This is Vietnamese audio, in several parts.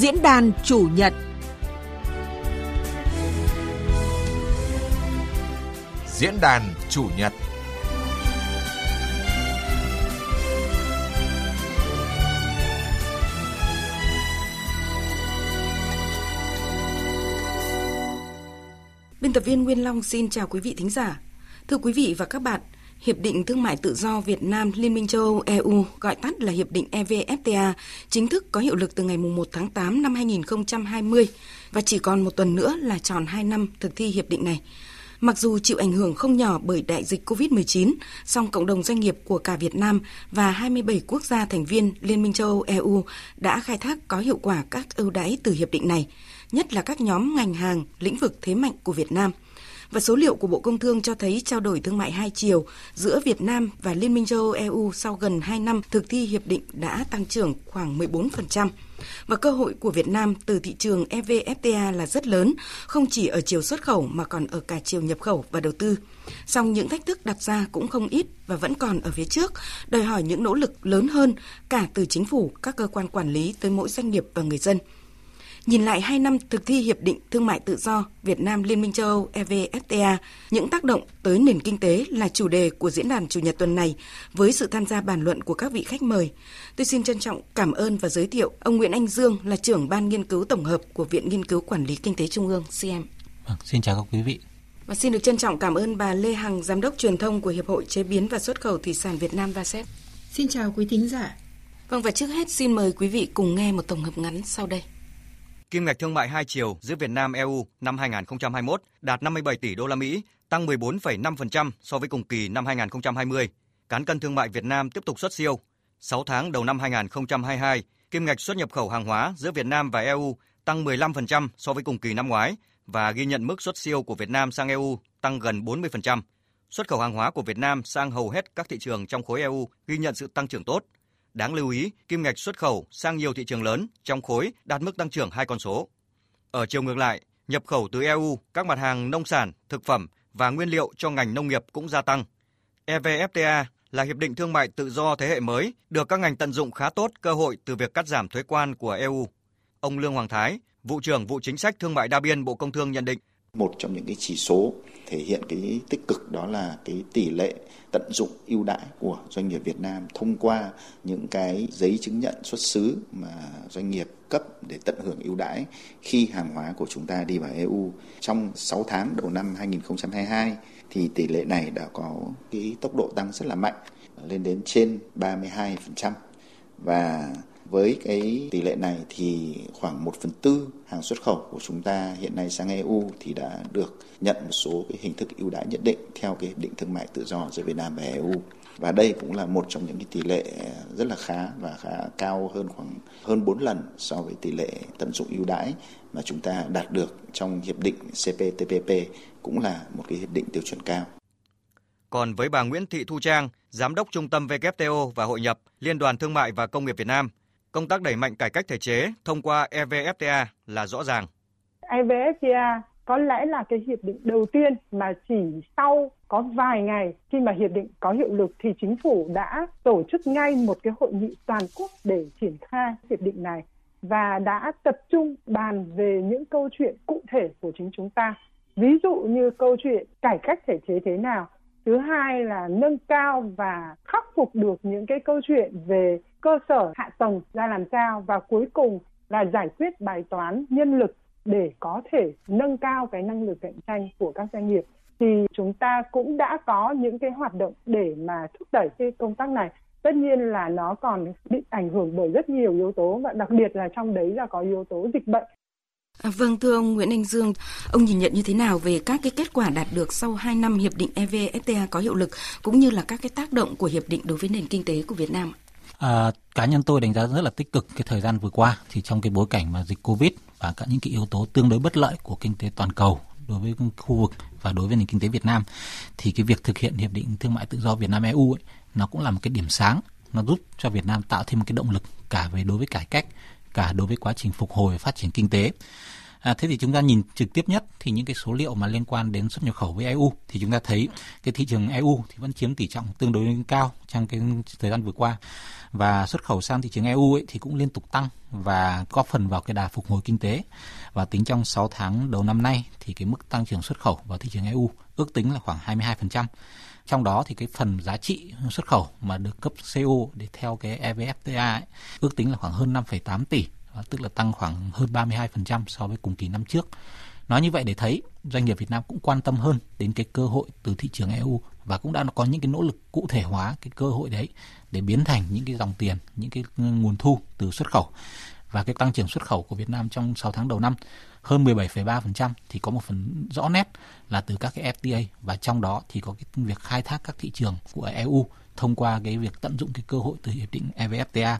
Diễn đàn chủ nhật Diễn đàn chủ nhật Biên tập viên Nguyên Long xin chào quý vị thính giả. Thưa quý vị và các bạn, Hiệp định Thương mại Tự do Việt Nam Liên minh châu Âu EU, gọi tắt là Hiệp định EVFTA, chính thức có hiệu lực từ ngày 1 tháng 8 năm 2020 và chỉ còn một tuần nữa là tròn 2 năm thực thi hiệp định này. Mặc dù chịu ảnh hưởng không nhỏ bởi đại dịch COVID-19, song cộng đồng doanh nghiệp của cả Việt Nam và 27 quốc gia thành viên Liên minh châu Âu EU đã khai thác có hiệu quả các ưu đãi từ hiệp định này, nhất là các nhóm ngành hàng, lĩnh vực thế mạnh của Việt Nam – và số liệu của Bộ Công Thương cho thấy trao đổi thương mại hai chiều giữa Việt Nam và Liên minh châu Âu EU sau gần 2 năm thực thi hiệp định đã tăng trưởng khoảng 14%. Và cơ hội của Việt Nam từ thị trường EVFTA là rất lớn, không chỉ ở chiều xuất khẩu mà còn ở cả chiều nhập khẩu và đầu tư. Song những thách thức đặt ra cũng không ít và vẫn còn ở phía trước, đòi hỏi những nỗ lực lớn hơn cả từ chính phủ, các cơ quan quản lý tới mỗi doanh nghiệp và người dân – Nhìn lại 2 năm thực thi Hiệp định Thương mại Tự do Việt Nam Liên minh châu Âu EVFTA, những tác động tới nền kinh tế là chủ đề của diễn đàn Chủ nhật tuần này với sự tham gia bàn luận của các vị khách mời. Tôi xin trân trọng cảm ơn và giới thiệu ông Nguyễn Anh Dương là trưởng ban nghiên cứu tổng hợp của Viện Nghiên cứu Quản lý Kinh tế Trung ương CM. Vâng, xin chào các quý vị. Và xin được trân trọng cảm ơn bà Lê Hằng, Giám đốc truyền thông của Hiệp hội Chế biến và Xuất khẩu Thủy sản Việt Nam VASET. Xin chào quý thính giả. Vâng và trước hết xin mời quý vị cùng nghe một tổng hợp ngắn sau đây. Kim ngạch thương mại hai chiều giữa Việt Nam EU năm 2021 đạt 57 tỷ đô la Mỹ, tăng 14,5% so với cùng kỳ năm 2020. Cán cân thương mại Việt Nam tiếp tục xuất siêu. 6 tháng đầu năm 2022, kim ngạch xuất nhập khẩu hàng hóa giữa Việt Nam và EU tăng 15% so với cùng kỳ năm ngoái và ghi nhận mức xuất siêu của Việt Nam sang EU tăng gần 40%. Xuất khẩu hàng hóa của Việt Nam sang hầu hết các thị trường trong khối EU ghi nhận sự tăng trưởng tốt, Đáng lưu ý, kim ngạch xuất khẩu sang nhiều thị trường lớn trong khối đạt mức tăng trưởng hai con số. Ở chiều ngược lại, nhập khẩu từ EU các mặt hàng nông sản, thực phẩm và nguyên liệu cho ngành nông nghiệp cũng gia tăng. EVFTA là hiệp định thương mại tự do thế hệ mới, được các ngành tận dụng khá tốt cơ hội từ việc cắt giảm thuế quan của EU. Ông Lương Hoàng Thái, vụ trưởng vụ chính sách thương mại đa biên Bộ Công Thương nhận định một trong những cái chỉ số thể hiện cái tích cực, đó là cái tỷ lệ tận dụng ưu đãi của doanh nghiệp Việt Nam thông qua những cái giấy chứng nhận xuất xứ mà doanh nghiệp cấp để tận hưởng ưu đãi khi hàng hóa của chúng ta đi vào EU. Trong 6 tháng đầu năm 2022 thì tỷ lệ này đã có cái tốc độ tăng rất là mạnh, lên đến trên 32% và với cái tỷ lệ này thì khoảng 1 phần tư hàng xuất khẩu của chúng ta hiện nay sang EU thì đã được nhận một số cái hình thức ưu đãi nhất định theo cái hiệp định thương mại tự do giữa Việt Nam và EU và đây cũng là một trong những cái tỷ lệ rất là khá và khá cao hơn khoảng hơn 4 lần so với tỷ lệ tận dụng ưu đãi mà chúng ta đạt được trong hiệp định CPTPP cũng là một cái hiệp định tiêu chuẩn cao. Còn với bà Nguyễn Thị Thu Trang, Giám đốc Trung tâm WTO và Hội nhập Liên đoàn Thương mại và Công nghiệp Việt Nam, công tác đẩy mạnh cải cách thể chế thông qua EVFTA là rõ ràng. EVFTA có lẽ là cái hiệp định đầu tiên mà chỉ sau có vài ngày khi mà hiệp định có hiệu lực thì chính phủ đã tổ chức ngay một cái hội nghị toàn quốc để triển khai hiệp định này và đã tập trung bàn về những câu chuyện cụ thể của chính chúng ta. Ví dụ như câu chuyện cải cách thể chế thế nào, thứ hai là nâng cao và khắc phục được những cái câu chuyện về cơ sở hạ tầng ra làm sao và cuối cùng là giải quyết bài toán nhân lực để có thể nâng cao cái năng lực cạnh tranh của các doanh nghiệp. Thì chúng ta cũng đã có những cái hoạt động để mà thúc đẩy cái công tác này. Tất nhiên là nó còn bị ảnh hưởng bởi rất nhiều yếu tố và đặc biệt là trong đấy là có yếu tố dịch bệnh. À, vâng, thưa ông Nguyễn Anh Dương, ông nhìn nhận như thế nào về các cái kết quả đạt được sau 2 năm hiệp định EVFTA có hiệu lực cũng như là các cái tác động của hiệp định đối với nền kinh tế của Việt Nam? À, cá nhân tôi đánh giá rất là tích cực cái thời gian vừa qua thì trong cái bối cảnh mà dịch Covid và cả những cái yếu tố tương đối bất lợi của kinh tế toàn cầu đối với khu vực và đối với nền kinh tế Việt Nam thì cái việc thực hiện hiệp định thương mại tự do Việt Nam EU ấy, nó cũng là một cái điểm sáng nó giúp cho Việt Nam tạo thêm một cái động lực cả về đối với cải cách cả đối với quá trình phục hồi và phát triển kinh tế. À, thế thì chúng ta nhìn trực tiếp nhất thì những cái số liệu mà liên quan đến xuất nhập khẩu với EU thì chúng ta thấy cái thị trường EU thì vẫn chiếm tỷ trọng tương đối cao trong cái thời gian vừa qua. Và xuất khẩu sang thị trường EU ấy thì cũng liên tục tăng và góp phần vào cái đà phục hồi kinh tế. Và tính trong 6 tháng đầu năm nay thì cái mức tăng trưởng xuất khẩu vào thị trường EU ước tính là khoảng 22%. Trong đó thì cái phần giá trị xuất khẩu mà được cấp CO để theo cái EVFTA ấy, ước tính là khoảng hơn 5,8 tỷ tức là tăng khoảng hơn 32% so với cùng kỳ năm trước. Nói như vậy để thấy doanh nghiệp Việt Nam cũng quan tâm hơn đến cái cơ hội từ thị trường EU và cũng đã có những cái nỗ lực cụ thể hóa cái cơ hội đấy để biến thành những cái dòng tiền, những cái nguồn thu từ xuất khẩu. Và cái tăng trưởng xuất khẩu của Việt Nam trong 6 tháng đầu năm hơn 17,3% thì có một phần rõ nét là từ các cái FTA và trong đó thì có cái việc khai thác các thị trường của EU thông qua cái việc tận dụng cái cơ hội từ hiệp định EVFTA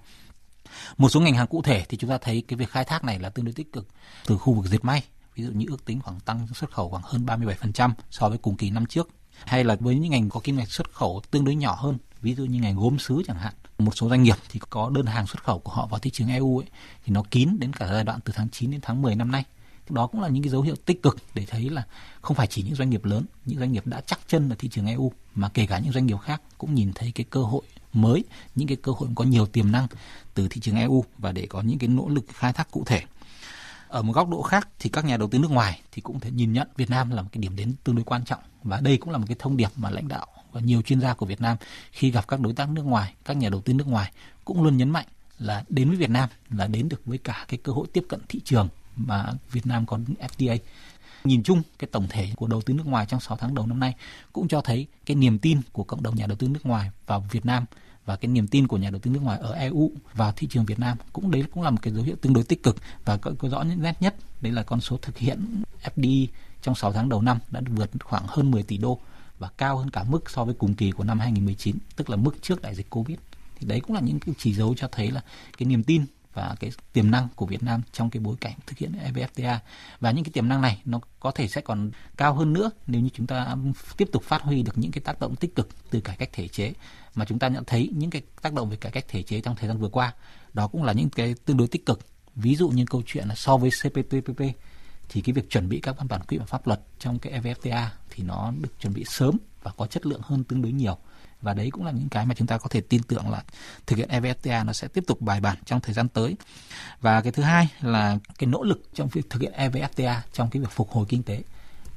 một số ngành hàng cụ thể thì chúng ta thấy cái việc khai thác này là tương đối tích cực từ khu vực dệt may, ví dụ như ước tính khoảng tăng xuất khẩu khoảng hơn 37% so với cùng kỳ năm trước. Hay là với những ngành có kim ngạch xuất khẩu tương đối nhỏ hơn, ví dụ như ngành gốm sứ chẳng hạn. Một số doanh nghiệp thì có đơn hàng xuất khẩu của họ vào thị trường EU ấy, thì nó kín đến cả giai đoạn từ tháng 9 đến tháng 10 năm nay đó cũng là những cái dấu hiệu tích cực để thấy là không phải chỉ những doanh nghiệp lớn những doanh nghiệp đã chắc chân ở thị trường EU mà kể cả những doanh nghiệp khác cũng nhìn thấy cái cơ hội mới những cái cơ hội có nhiều tiềm năng từ thị trường EU và để có những cái nỗ lực khai thác cụ thể. Ở một góc độ khác thì các nhà đầu tư nước ngoài thì cũng thể nhìn nhận Việt Nam là một cái điểm đến tương đối quan trọng và đây cũng là một cái thông điệp mà lãnh đạo và nhiều chuyên gia của Việt Nam khi gặp các đối tác nước ngoài, các nhà đầu tư nước ngoài cũng luôn nhấn mạnh là đến với Việt Nam là đến được với cả cái cơ hội tiếp cận thị trường mà Việt Nam có FTA. Nhìn chung, cái tổng thể của đầu tư nước ngoài trong 6 tháng đầu năm nay cũng cho thấy cái niềm tin của cộng đồng nhà đầu tư nước ngoài vào Việt Nam và cái niềm tin của nhà đầu tư nước ngoài ở EU vào thị trường Việt Nam cũng đấy cũng là một cái dấu hiệu tương đối tích cực và có, có rõ những nét nhất đấy là con số thực hiện FDI trong 6 tháng đầu năm đã vượt khoảng hơn 10 tỷ đô và cao hơn cả mức so với cùng kỳ của năm 2019, tức là mức trước đại dịch Covid. Thì đấy cũng là những cái chỉ dấu cho thấy là cái niềm tin và cái tiềm năng của Việt Nam trong cái bối cảnh thực hiện EVFTA và những cái tiềm năng này nó có thể sẽ còn cao hơn nữa nếu như chúng ta tiếp tục phát huy được những cái tác động tích cực từ cải cách thể chế. Mà chúng ta nhận thấy những cái tác động về cải cách thể chế trong thời gian vừa qua, đó cũng là những cái tương đối tích cực. Ví dụ như câu chuyện là so với CPTPP thì cái việc chuẩn bị các văn bản quy phạm pháp luật trong cái EVFTA thì nó được chuẩn bị sớm và có chất lượng hơn tương đối nhiều và đấy cũng là những cái mà chúng ta có thể tin tưởng là thực hiện EVFTA nó sẽ tiếp tục bài bản trong thời gian tới. Và cái thứ hai là cái nỗ lực trong việc thực hiện EVFTA trong cái việc phục hồi kinh tế.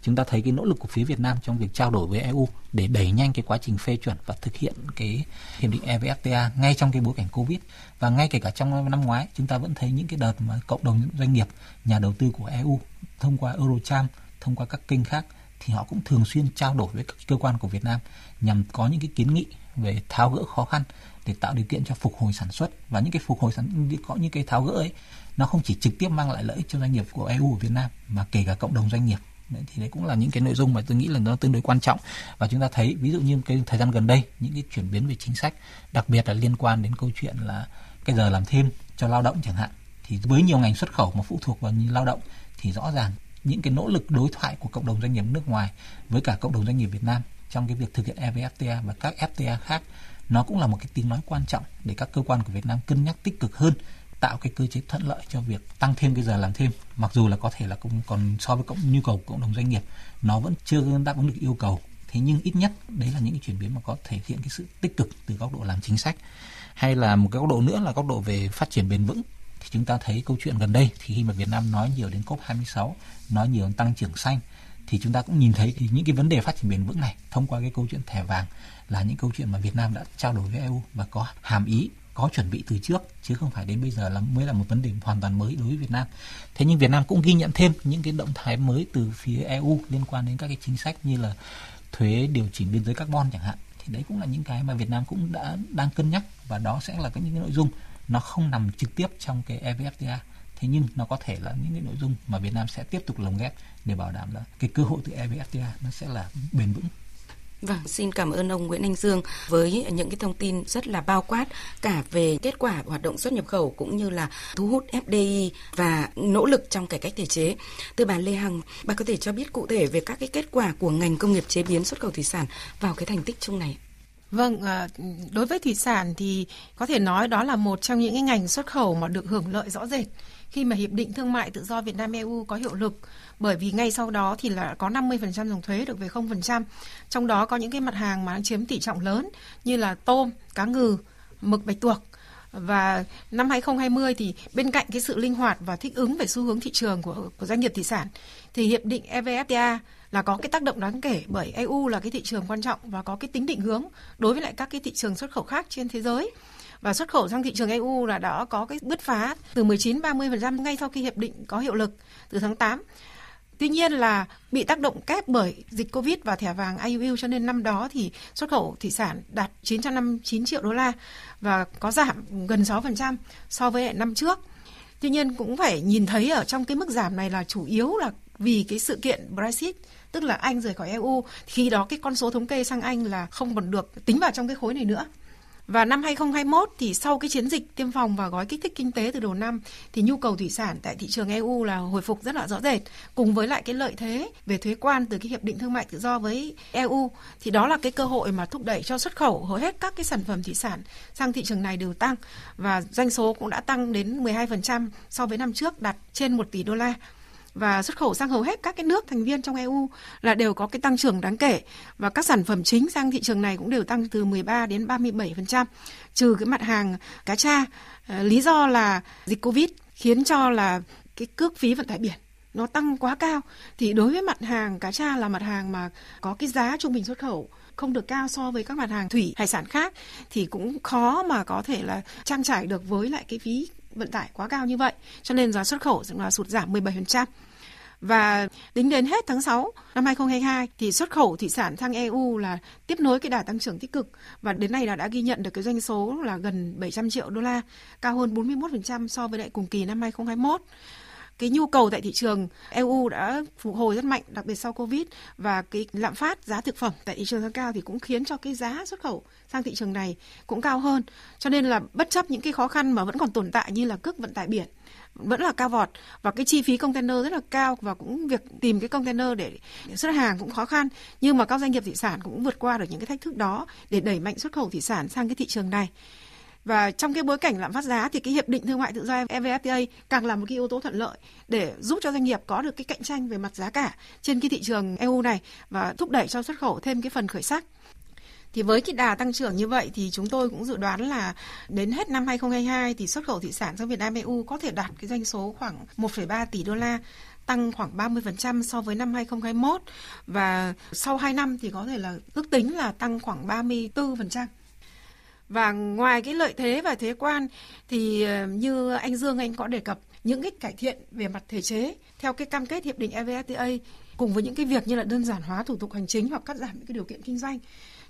Chúng ta thấy cái nỗ lực của phía Việt Nam trong việc trao đổi với EU để đẩy nhanh cái quá trình phê chuẩn và thực hiện cái hiệp định EVFTA ngay trong cái bối cảnh Covid. Và ngay kể cả trong năm ngoái, chúng ta vẫn thấy những cái đợt mà cộng đồng doanh nghiệp, nhà đầu tư của EU thông qua Eurocharm, thông qua các kênh khác thì họ cũng thường xuyên trao đổi với các cơ quan của Việt Nam nhằm có những cái kiến nghị về tháo gỡ khó khăn để tạo điều kiện cho phục hồi sản xuất. Và những cái phục hồi sản có những cái tháo gỡ ấy nó không chỉ trực tiếp mang lại lợi ích cho doanh nghiệp của EU ở Việt Nam mà kể cả cộng đồng doanh nghiệp. Đấy, thì đấy cũng là những cái nội dung mà tôi nghĩ là nó tương đối quan trọng. Và chúng ta thấy ví dụ như cái thời gian gần đây những cái chuyển biến về chính sách đặc biệt là liên quan đến câu chuyện là cái giờ làm thêm cho lao động chẳng hạn thì với nhiều ngành xuất khẩu mà phụ thuộc vào lao động thì rõ ràng những cái nỗ lực đối thoại của cộng đồng doanh nghiệp nước ngoài với cả cộng đồng doanh nghiệp Việt Nam trong cái việc thực hiện EVFTA và các FTA khác, nó cũng là một cái tiếng nói quan trọng để các cơ quan của Việt Nam cân nhắc tích cực hơn, tạo cái cơ chế thuận lợi cho việc tăng thêm cái giờ làm thêm, mặc dù là có thể là cũng còn so với cộng, nhu cầu của cộng đồng doanh nghiệp, nó vẫn chưa đáp ứng được yêu cầu. Thế nhưng ít nhất đấy là những cái chuyển biến mà có thể hiện cái sự tích cực từ góc độ làm chính sách. Hay là một cái góc độ nữa là góc độ về phát triển bền vững thì chúng ta thấy câu chuyện gần đây, thì khi mà Việt Nam nói nhiều đến COP26 nói nhiều đến tăng trưởng xanh, thì chúng ta cũng nhìn thấy thì những cái vấn đề phát triển bền vững này thông qua cái câu chuyện thẻ vàng là những câu chuyện mà Việt Nam đã trao đổi với EU và có hàm ý, có chuẩn bị từ trước, chứ không phải đến bây giờ là mới là một vấn đề hoàn toàn mới đối với Việt Nam. Thế nhưng Việt Nam cũng ghi nhận thêm những cái động thái mới từ phía EU liên quan đến các cái chính sách như là thuế điều chỉnh biên giới carbon chẳng hạn. Thì đấy cũng là những cái mà Việt Nam cũng đã đang cân nhắc và đó sẽ là những cái nội dung nó không nằm trực tiếp trong cái EVFTA thế nhưng nó có thể là những cái nội dung mà Việt Nam sẽ tiếp tục lồng ghép để bảo đảm là cái cơ hội từ EVFTA nó sẽ là bền vững Vâng, xin cảm ơn ông Nguyễn Anh Dương với những cái thông tin rất là bao quát cả về kết quả hoạt động xuất nhập khẩu cũng như là thu hút FDI và nỗ lực trong cải cách thể chế. Từ bà Lê Hằng, bà có thể cho biết cụ thể về các cái kết quả của ngành công nghiệp chế biến xuất khẩu thủy sản vào cái thành tích chung này? Vâng, ờ, đối với thủy sản thì có thể nói đó là một trong những cái ngành xuất khẩu mà được hưởng lợi rõ rệt khi mà hiệp định thương mại tự do Việt Nam EU có hiệu lực bởi vì ngay sau đó thì là có 50% dòng thuế được về 0%. Trong đó có những cái mặt hàng mà chiếm tỷ trọng lớn như là tôm, cá ngừ, mực bạch tuộc và năm 2020 thì bên cạnh cái sự linh hoạt và thích ứng về xu hướng thị trường của, của doanh nghiệp thủy sản thì hiệp định EVFTA là có cái tác động đáng kể bởi EU là cái thị trường quan trọng và có cái tính định hướng đối với lại các cái thị trường xuất khẩu khác trên thế giới và xuất khẩu sang thị trường EU là đã có cái bứt phá từ 19 30% ngay sau khi hiệp định có hiệu lực từ tháng 8. Tuy nhiên là bị tác động kép bởi dịch Covid và thẻ vàng IUU cho nên năm đó thì xuất khẩu thủy sản đạt 959 triệu đô la và có giảm gần 6% so với năm trước. Tuy nhiên cũng phải nhìn thấy ở trong cái mức giảm này là chủ yếu là vì cái sự kiện Brexit, tức là Anh rời khỏi EU khi đó cái con số thống kê sang Anh là không còn được tính vào trong cái khối này nữa. Và năm 2021 thì sau cái chiến dịch tiêm phòng và gói kích thích kinh tế từ đầu năm, thì nhu cầu thủy sản tại thị trường EU là hồi phục rất là rõ rệt. Cùng với lại cái lợi thế về thuế quan từ cái hiệp định thương mại tự do với EU thì đó là cái cơ hội mà thúc đẩy cho xuất khẩu hầu hết các cái sản phẩm thủy sản sang thị trường này đều tăng. Và doanh số cũng đã tăng đến 12% so với năm trước, đạt trên 1 tỷ đô la và xuất khẩu sang hầu hết các cái nước thành viên trong EU là đều có cái tăng trưởng đáng kể và các sản phẩm chính sang thị trường này cũng đều tăng từ 13 đến 37%, trừ cái mặt hàng cá tra. Ờ, lý do là dịch Covid khiến cho là cái cước phí vận tải biển nó tăng quá cao thì đối với mặt hàng cá tra là mặt hàng mà có cái giá trung bình xuất khẩu không được cao so với các mặt hàng thủy hải sản khác thì cũng khó mà có thể là trang trải được với lại cái phí vận tải quá cao như vậy cho nên giá xuất khẩu là sụt giảm 17%. Và tính đến hết tháng 6 năm 2022 thì xuất khẩu thủy sản sang EU là tiếp nối cái đà tăng trưởng tích cực và đến nay là đã ghi nhận được cái doanh số là gần 700 triệu đô la, cao hơn 41% so với lại cùng kỳ năm 2021 cái nhu cầu tại thị trường EU đã phục hồi rất mạnh, đặc biệt sau Covid và cái lạm phát giá thực phẩm tại thị trường tăng cao thì cũng khiến cho cái giá xuất khẩu sang thị trường này cũng cao hơn. Cho nên là bất chấp những cái khó khăn mà vẫn còn tồn tại như là cước vận tải biển vẫn là cao vọt và cái chi phí container rất là cao và cũng việc tìm cái container để xuất hàng cũng khó khăn nhưng mà các doanh nghiệp thủy sản cũng vượt qua được những cái thách thức đó để đẩy mạnh xuất khẩu thủy sản sang cái thị trường này và trong cái bối cảnh lạm phát giá thì cái hiệp định thương mại tự do EVFTA càng là một cái yếu tố thuận lợi để giúp cho doanh nghiệp có được cái cạnh tranh về mặt giá cả trên cái thị trường EU này và thúc đẩy cho xuất khẩu thêm cái phần khởi sắc. Thì với cái đà tăng trưởng như vậy thì chúng tôi cũng dự đoán là đến hết năm 2022 thì xuất khẩu thủy sản sang Việt Nam EU có thể đạt cái doanh số khoảng 1,3 tỷ đô la tăng khoảng 30% so với năm 2021 và sau 2 năm thì có thể là ước tính là tăng khoảng 34%. Và ngoài cái lợi thế và thuế quan thì ờ, như anh Dương anh có đề cập những cái cải thiện về mặt thể chế theo cái cam kết hiệp định EVFTA cùng với những cái việc như là đơn giản hóa thủ tục hành chính hoặc cắt giảm những cái điều kiện kinh doanh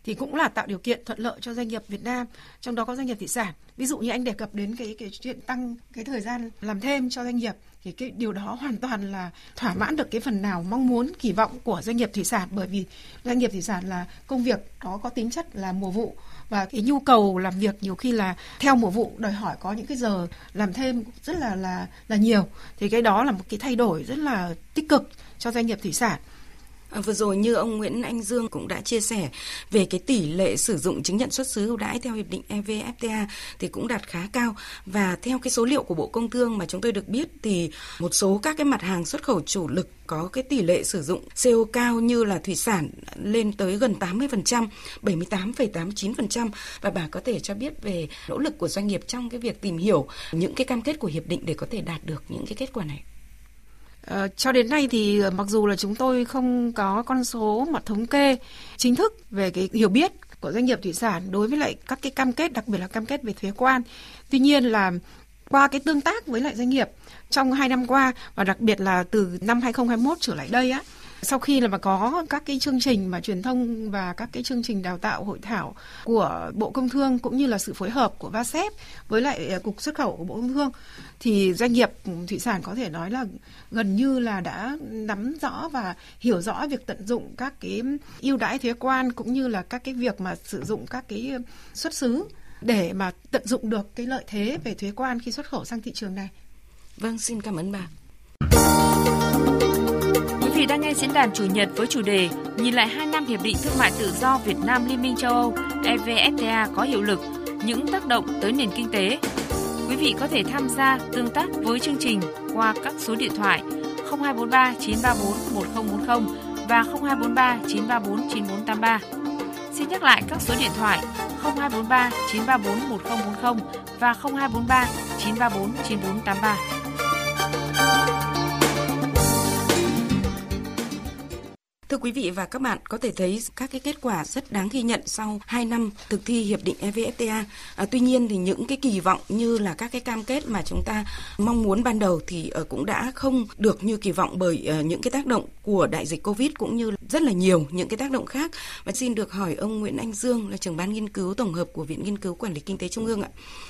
thì cũng là tạo điều kiện thuận lợi cho doanh nghiệp Việt Nam, trong đó có doanh nghiệp thủy sản. Ví dụ như anh đề cập đến cái cái chuyện tăng cái thời gian làm thêm cho doanh nghiệp thì cái điều đó hoàn toàn là thỏa mãn được cái phần nào mong muốn kỳ vọng của doanh nghiệp thủy sản bởi vì doanh nghiệp thủy sản là công việc đó có tính chất là mùa vụ và cái nhu cầu làm việc nhiều khi là theo mùa vụ, đòi hỏi có những cái giờ làm thêm rất là là là nhiều. Thì cái đó là một cái thay đổi rất là tích cực cho doanh nghiệp thủy sản. À, vừa rồi như ông Nguyễn Anh Dương cũng đã chia sẻ về cái tỷ lệ sử dụng chứng nhận xuất xứ ưu đãi theo hiệp định EVFTA thì cũng đạt khá cao và theo cái số liệu của Bộ Công Thương mà chúng tôi được biết thì một số các cái mặt hàng xuất khẩu chủ lực có cái tỷ lệ sử dụng CO cao như là thủy sản lên tới gần 80%, 78,89% và bà có thể cho biết về nỗ lực của doanh nghiệp trong cái việc tìm hiểu những cái cam kết của hiệp định để có thể đạt được những cái kết quả này. Ờ, cho đến nay thì ờ, mặc dù là chúng tôi không có con số mà thống kê chính thức về cái hiểu biết của doanh nghiệp thủy sản đối với lại các cái cam kết, đặc biệt là cam kết về thuế quan. Tuy nhiên là qua cái tương tác với lại doanh nghiệp trong hai năm qua, và đặc biệt là từ năm 2021 trở lại đây á sau khi là mà có các cái chương trình mà truyền thông và các cái chương trình đào tạo hội thảo của Bộ Công Thương cũng như là sự phối hợp của VASEP với lại à, cục xuất khẩu của Bộ Công Thương thì doanh nghiệp thủy sản có thể nói là gần như là đã nắm rõ và hiểu rõ việc tận dụng các cái ưu đãi thuế quan cũng như là các cái việc mà sử dụng các cái xuất xứ để mà tận dụng được cái lợi thế về thuế quan khi xuất khẩu sang thị trường này. Vâng, xin cảm ơn bà vị đang nghe diễn đàn chủ nhật với chủ đề Nhìn lại 2 năm Hiệp định Thương mại Tự do Việt Nam Liên minh châu Âu EVFTA có hiệu lực, những tác động tới nền kinh tế. Quý vị có thể tham gia tương tác với chương trình qua các số điện thoại 0243 934 1040 và 0243 934 9483. Xin nhắc lại các số điện thoại 0243 934 1040 và 0243 934 9483. Thưa quý vị và các bạn, có thể thấy các cái kết quả rất đáng ghi nhận sau 2 năm thực thi hiệp định EVFTA. À, tuy nhiên thì những cái kỳ vọng như là các cái cam kết mà chúng ta mong muốn ban đầu thì uh, cũng đã không được như kỳ vọng bởi uh, những cái tác động của đại dịch Covid cũng như rất là nhiều những cái tác động khác. Và xin được hỏi ông Nguyễn Anh Dương là trưởng ban nghiên cứu tổng hợp của Viện Nghiên cứu Quản lý Kinh tế Trung ương ạ.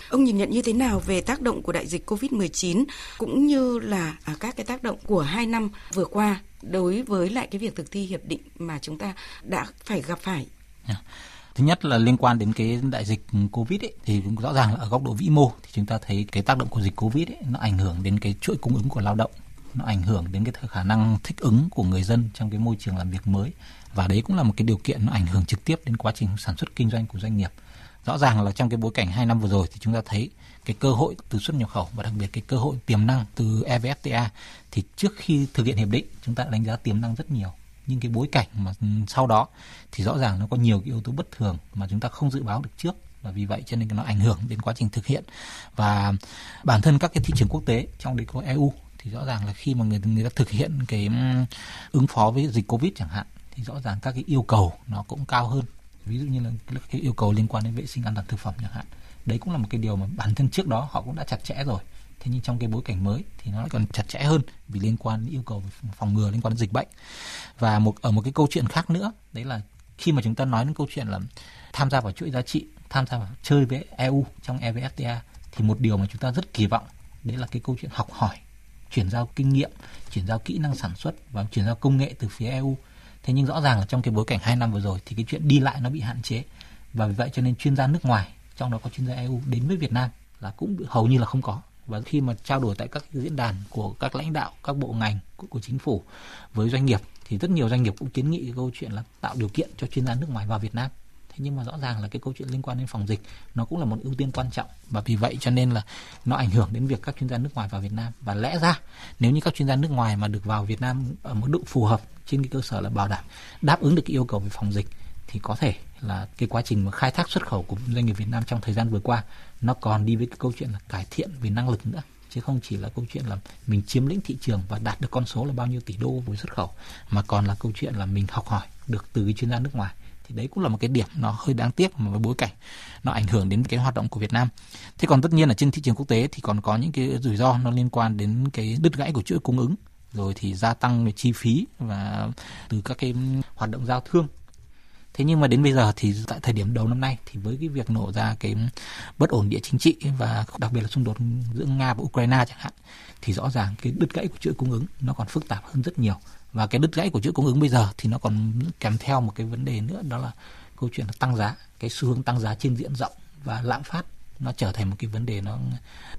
Ông nhìn nhận như thế nào về tác động của đại dịch Covid-19 cũng như là à, các cái tác động của hai năm vừa qua đối với lại cái việc thực thi hiệp định mà chúng ta đã phải gặp phải. Yeah. Thứ nhất là liên quan đến cái đại dịch Covid ấy, thì rõ ràng là ở góc độ vĩ mô thì chúng ta thấy cái tác động của dịch Covid ấy, nó ảnh hưởng đến cái chuỗi cung ứng của lao động, nó ảnh hưởng đến cái khả năng thích ứng của người dân trong cái môi trường làm việc mới và đấy cũng là một cái điều kiện nó ảnh hưởng trực tiếp đến quá trình sản xuất kinh doanh của doanh nghiệp. Rõ ràng là trong cái bối cảnh hai năm vừa rồi thì chúng ta thấy cái cơ hội từ xuất nhập khẩu và đặc biệt cái cơ hội tiềm năng từ EVFTA thì trước khi thực hiện hiệp định, chúng ta đánh giá tiềm năng rất nhiều. Nhưng cái bối cảnh mà ừ, sau đó thì rõ ràng nó có nhiều cái yếu tố bất thường mà chúng ta không dự báo được trước. Và vì vậy cho nên nó ảnh hưởng đến quá trình thực hiện. Và bản thân các cái thị trường quốc tế, trong đấy có EU thì rõ ràng là khi mà người người ta thực hiện cái ừ, ứng phó với dịch covid chẳng hạn, thì rõ ràng các cái yêu cầu nó cũng cao hơn ví dụ như là cái yêu cầu liên quan đến vệ sinh an toàn thực phẩm chẳng hạn. Đấy cũng là một cái điều mà bản thân trước đó họ cũng đã chặt chẽ rồi. Thế nhưng trong cái bối cảnh mới thì nó còn chặt chẽ hơn vì liên quan đến yêu cầu phòng ngừa liên quan đến dịch bệnh. Và một, ở một cái câu chuyện khác nữa, đấy là khi mà chúng ta nói đến câu chuyện là tham gia vào chuỗi giá trị, tham gia vào chơi với EU trong evfta thì một điều mà chúng ta rất kỳ vọng, đấy là cái câu chuyện học hỏi, chuyển giao kinh nghiệm, chuyển giao kỹ năng sản xuất và chuyển giao công nghệ từ phía EU thế nhưng rõ ràng là trong cái bối cảnh hai năm vừa rồi thì cái chuyện đi lại nó bị hạn chế. Và vì vậy cho nên chuyên gia nước ngoài trong đó có chuyên gia EU đến với Việt Nam là cũng hầu như là không có. Và khi mà trao đổi tại các diễn đàn của các lãnh đạo các bộ ngành của, của chính phủ với doanh nghiệp thì rất nhiều doanh nghiệp cũng kiến nghị cái câu chuyện là tạo điều kiện cho chuyên gia nước ngoài vào Việt Nam thế nhưng mà rõ ràng là cái câu chuyện liên quan đến phòng dịch nó cũng là một ưu tiên quan trọng. Và vì vậy cho nên là nó ảnh hưởng đến việc các chuyên gia nước ngoài vào Việt Nam. Và lẽ ra, nếu như các chuyên gia nước ngoài mà được vào Việt Nam ở mức độ phù hợp trên cái cơ sở là bảo đảm đáp ứng được cái yêu cầu về phòng dịch, thì có thể là cái quá trình mà khai thác xuất khẩu của doanh nghiệp Việt Nam trong thời gian vừa qua nó còn đi với cái câu chuyện là cải thiện về năng lực nữa. Chứ không chỉ là câu chuyện là mình chiếm lĩnh thị trường và đạt được con số là bao nhiêu tỷ đô với xuất khẩu, mà còn là câu chuyện là mình học hỏi được từ cái chuyên gia nước ngoài thì đấy cũng là một cái điểm nó hơi đáng tiếc mà với bối cảnh nó ảnh hưởng đến cái hoạt động của Việt Nam. Thế còn tất nhiên là trên thị trường quốc tế thì còn có những cái rủi ro nó liên quan đến cái đứt gãy của chuỗi cung ứng, rồi thì gia tăng về chi phí và từ các cái hoạt động giao thương Thế nhưng mà đến bây giờ thì tại thời điểm đầu năm nay thì với cái việc nổ ra cái bất ổn địa chính trị và đặc biệt là xung đột giữa Nga và Ukraine chẳng hạn, thì rõ ràng cái đứt gãy của chuỗi cung ứng nó còn phức tạp hơn rất nhiều và cái đứt gãy của chuỗi cung ứng bây giờ thì nó còn kèm theo một cái vấn đề nữa, đó là câu chuyện là tăng giá, cái xu hướng tăng giá trên diện rộng và lạm phát nó trở thành một cái vấn đề nó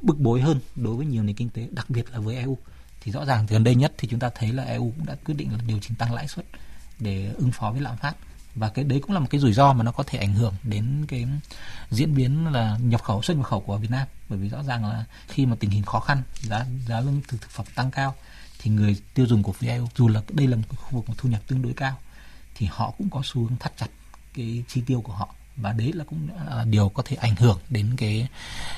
bức bối hơn đối với nhiều nền kinh tế, đặc biệt là với EU thì rõ ràng gần đây nhất thì chúng ta thấy là EU cũng đã quyết định là điều chỉnh tăng lãi suất để ứng phó với lạm phát. Và cái đấy cũng là một cái rủi ro mà nó có thể ảnh hưởng đến cái diễn biến là nhập khẩu, xuất nhập khẩu của Việt Nam. Bởi vì rõ ràng là khi mà tình hình khó khăn, giá giá lương thực thực phẩm tăng cao thì người tiêu dùng của VIO EU dù là đây là một khu vực có thu nhập tương đối cao thì họ cũng có xu hướng thắt chặt cái chi tiêu của họ. Và đấy là cũng là điều có thể ảnh hưởng đến cái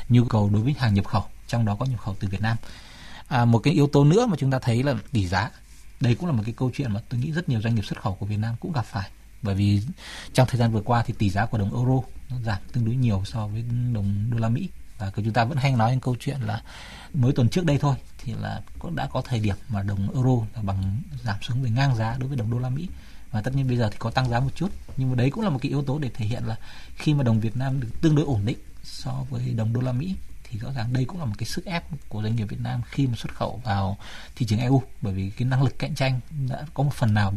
nhu cầu đối với hàng nhập khẩu trong đó có nhập khẩu từ Việt Nam. À, một cái yếu tố nữa mà chúng ta thấy là tỷ giá. Đây cũng là một cái câu chuyện mà tôi nghĩ rất nhiều doanh nghiệp xuất khẩu của Việt Nam cũng gặp phải. Bởi vì trong thời gian vừa qua thì tỷ giá của đồng euro nó giảm tương đối nhiều so với đồng đô la Mỹ và chúng ta vẫn hay nói những câu chuyện là mới tuần trước đây thôi, thì là cũng đã có thời điểm mà đồng euro là bằng giảm xuống về ngang giá đối với đồng đô la Mỹ. Và tất nhiên bây giờ thì có tăng giá một chút, nhưng mà đấy cũng là một cái yếu tố để thể hiện là khi mà đồng Việt Nam được tương đối ổn định so với đồng đô la Mỹ, thì rõ ràng đây cũng là một cái sức ép của doanh nghiệp Việt Nam khi mà xuất khẩu vào thị trường EU bởi vì cái năng lực cạnh tranh đã có một phần nào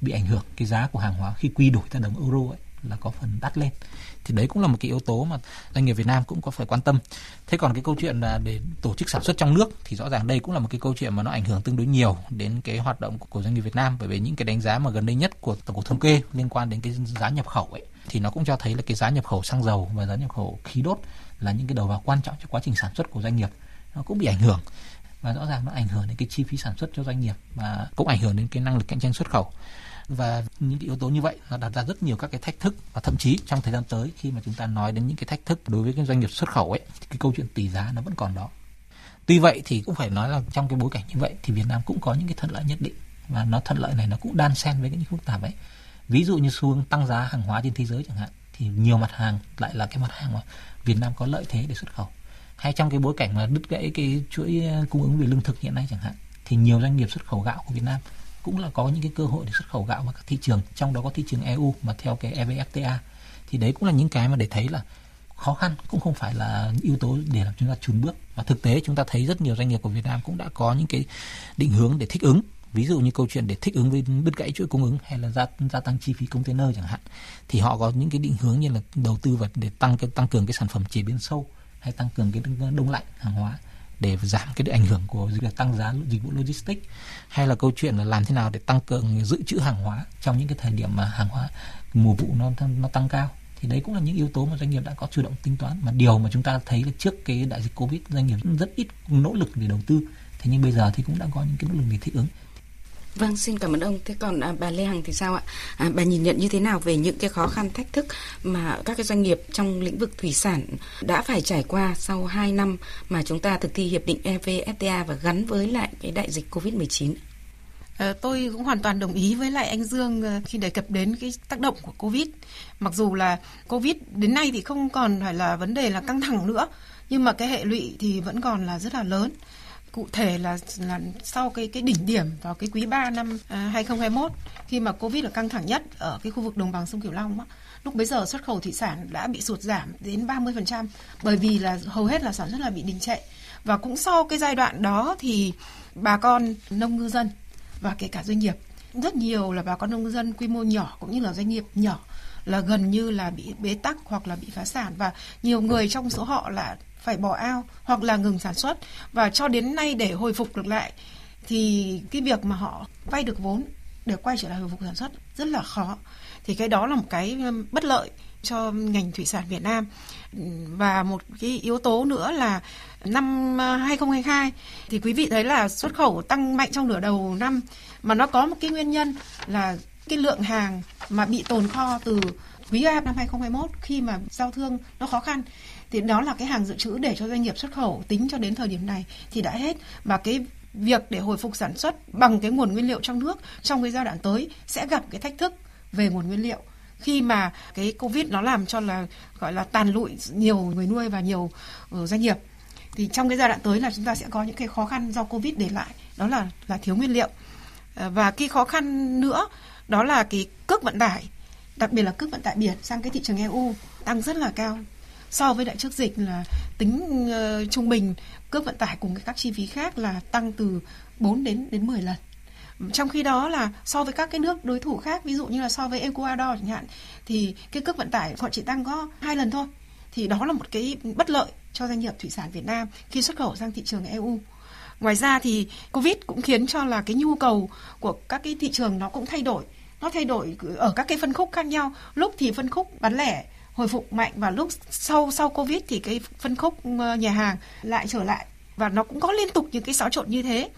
bị ảnh hưởng, cái giá của hàng hóa khi quy đổi ra đồng euro ấy là có phần đắt lên thì đấy cũng là một cái yếu tố mà doanh nghiệp Việt Nam cũng có phải quan tâm. Thế còn cái câu chuyện là để tổ chức sản xuất trong nước thì rõ ràng đây cũng là một cái câu chuyện mà nó ảnh hưởng tương đối nhiều đến cái hoạt động của doanh nghiệp Việt Nam. Bởi vì những cái đánh giá mà gần đây nhất của tổng cục thống kê liên quan đến cái giá nhập khẩu ấy, thì nó cũng cho thấy là cái giá nhập khẩu xăng dầu và giá nhập khẩu khí đốt là những cái đầu vào quan trọng cho quá trình sản xuất của doanh nghiệp. Nó cũng bị ảnh hưởng và rõ ràng nó ảnh hưởng đến cái chi phí sản xuất cho doanh nghiệp và cũng ảnh hưởng đến cái năng lực cạnh tranh xuất khẩu và những cái yếu tố như vậy nó đặt ra rất nhiều các cái thách thức và thậm chí trong thời gian tới khi mà chúng ta nói đến những cái thách thức đối với cái doanh nghiệp xuất khẩu ấy, thì cái câu chuyện tỷ giá nó vẫn còn đó. Tuy vậy thì cũng phải nói là trong cái bối cảnh như vậy thì Việt Nam cũng có những cái thuận lợi nhất định. Và nó thuận lợi này nó cũng đan xen với những phức tạp ấy. Ví dụ như xu hướng tăng giá hàng hóa trên thế giới chẳng hạn, thì nhiều mặt hàng lại là cái mặt hàng mà Việt Nam có lợi thế để xuất khẩu. Hay trong cái bối cảnh mà đứt gãy cái chuỗi cung ứng về lương thực hiện nay chẳng hạn, thì nhiều doanh nghiệp xuất khẩu gạo của Việt Nam cũng là có những cái cơ hội để xuất khẩu gạo vào các thị trường trong đó có thị trường EU mà theo cái EVFTA thì đấy cũng là những cái mà để thấy là khó khăn cũng không phải là yếu tố để làm chúng ta chùn bước. Và thực tế chúng ta thấy rất nhiều doanh nghiệp của Việt Nam cũng đã có những cái định hướng để thích ứng. Ví dụ như câu chuyện để thích ứng với đứt gãy chuỗi cung ứng hay là gia, gia tăng chi phí container chẳng hạn thì họ có những cái định hướng như là đầu tư vào để tăng cái tăng cường cái sản phẩm chế biến sâu hay tăng cường cái đông lạnh hàng hóa để giảm cái ảnh hưởng của việc tăng giá dịch vụ logistics, hay là câu chuyện là làm thế nào để tăng cường dự trữ hàng hóa trong những cái thời điểm mà hàng hóa, mùa vụ nó nó tăng cao. Thì đấy cũng là những yếu tố mà doanh nghiệp đã có chủ động tính toán. Mà điều mà chúng ta thấy là trước cái đại dịch covid, doanh nghiệp rất ít nỗ lực để đầu tư. Thế nhưng bây giờ thì cũng đã có những cái nỗ lực để thích ứng. Vâng, xin cảm ơn ông. Thế còn à, bà Lê Hằng thì sao ạ? À, bà nhìn nhận như thế nào về những cái khó khăn thách thức mà các cái doanh nghiệp trong lĩnh vực thủy sản đã phải trải qua sau 2 năm mà chúng ta thực thi hiệp định EVFTA và gắn với lại cái đại dịch Covid-19? Ờ, tôi cũng hoàn toàn đồng ý với lại anh Dương ờ, khi đề cập đến cái tác động của Covid. Mặc dù là Covid đến nay thì không còn phải là vấn đề là căng thẳng nữa, nhưng mà cái hệ lụy thì vẫn còn là rất là lớn cụ thể là là sau cái cái đỉnh điểm vào cái quý 3 năm à, 2021 khi mà Covid là căng thẳng nhất ở cái khu vực đồng bằng sông Cửu Long á, lúc bấy giờ xuất khẩu thủy sản đã bị sụt giảm đến 30% bởi vì là hầu hết là sản xuất là bị đình trệ. Và cũng sau cái giai đoạn đó thì bà con nông ngư dân và kể cả doanh nghiệp rất nhiều là bà con nông ngư dân quy mô nhỏ cũng như là doanh nghiệp nhỏ là gần như là bị bế tắc hoặc là bị phá sản. Và nhiều người trong số họ là phải bỏ ao hoặc là ngừng sản xuất. Và cho đến nay để hồi phục được lại, thì cái việc mà họ vay được vốn để quay trở lại hồi phục sản xuất rất là khó. Thì cái đó là một cái bất lợi cho ngành thủy sản Việt Nam. Và một cái yếu tố nữa là năm ờ, 2022 thì quý vị thấy là xuất khẩu tăng mạnh trong nửa đầu năm. Mà nó có một cái nguyên nhân là cái lượng hàng mà bị tồn kho từ quý 3 năm 2021 khi mà giao thương nó khó khăn thì đó là cái hàng dự trữ để cho doanh nghiệp xuất khẩu tính cho đến thời điểm này thì đã hết. Và cái việc để hồi phục sản xuất bằng cái nguồn nguyên liệu trong nước trong cái giai đoạn tới sẽ gặp cái thách thức về nguồn nguyên liệu. Khi mà cái covid nó làm cho là, gọi là, tàn lụi nhiều người nuôi và nhiều ờ, doanh nghiệp, thì trong cái giai đoạn tới là chúng ta sẽ có những cái khó khăn do covid để lại. Đó là là thiếu nguyên liệu. Ờ, và cái khó khăn nữa, đó là cái cước vận tải, đặc biệt là cước vận tải biển sang cái thị trường EU tăng rất là cao so với đại trước dịch là tính uh, trung bình cước vận tải cùng các chi phí khác là tăng từ 4 đến đến 10 lần. Trong khi đó là so với các cái nước đối thủ khác ví dụ như là so với Ecuador chẳng hạn thì cái cước vận tải họ chỉ tăng có hai lần thôi. Thì đó là một cái bất lợi cho doanh nghiệp thủy sản Việt Nam khi xuất khẩu sang thị trường EU ngoài ra thì Covid cũng khiến cho là cái nhu cầu của các cái thị trường nó cũng thay đổi. Nó thay đổi ở các cái phân khúc khác nhau. Lúc thì phân khúc bán lẻ hồi phục mạnh và lúc sau sau covid thì cái phân khúc ờ, nhà hàng lại trở lại và nó cũng có liên tục những cái xáo trộn như thế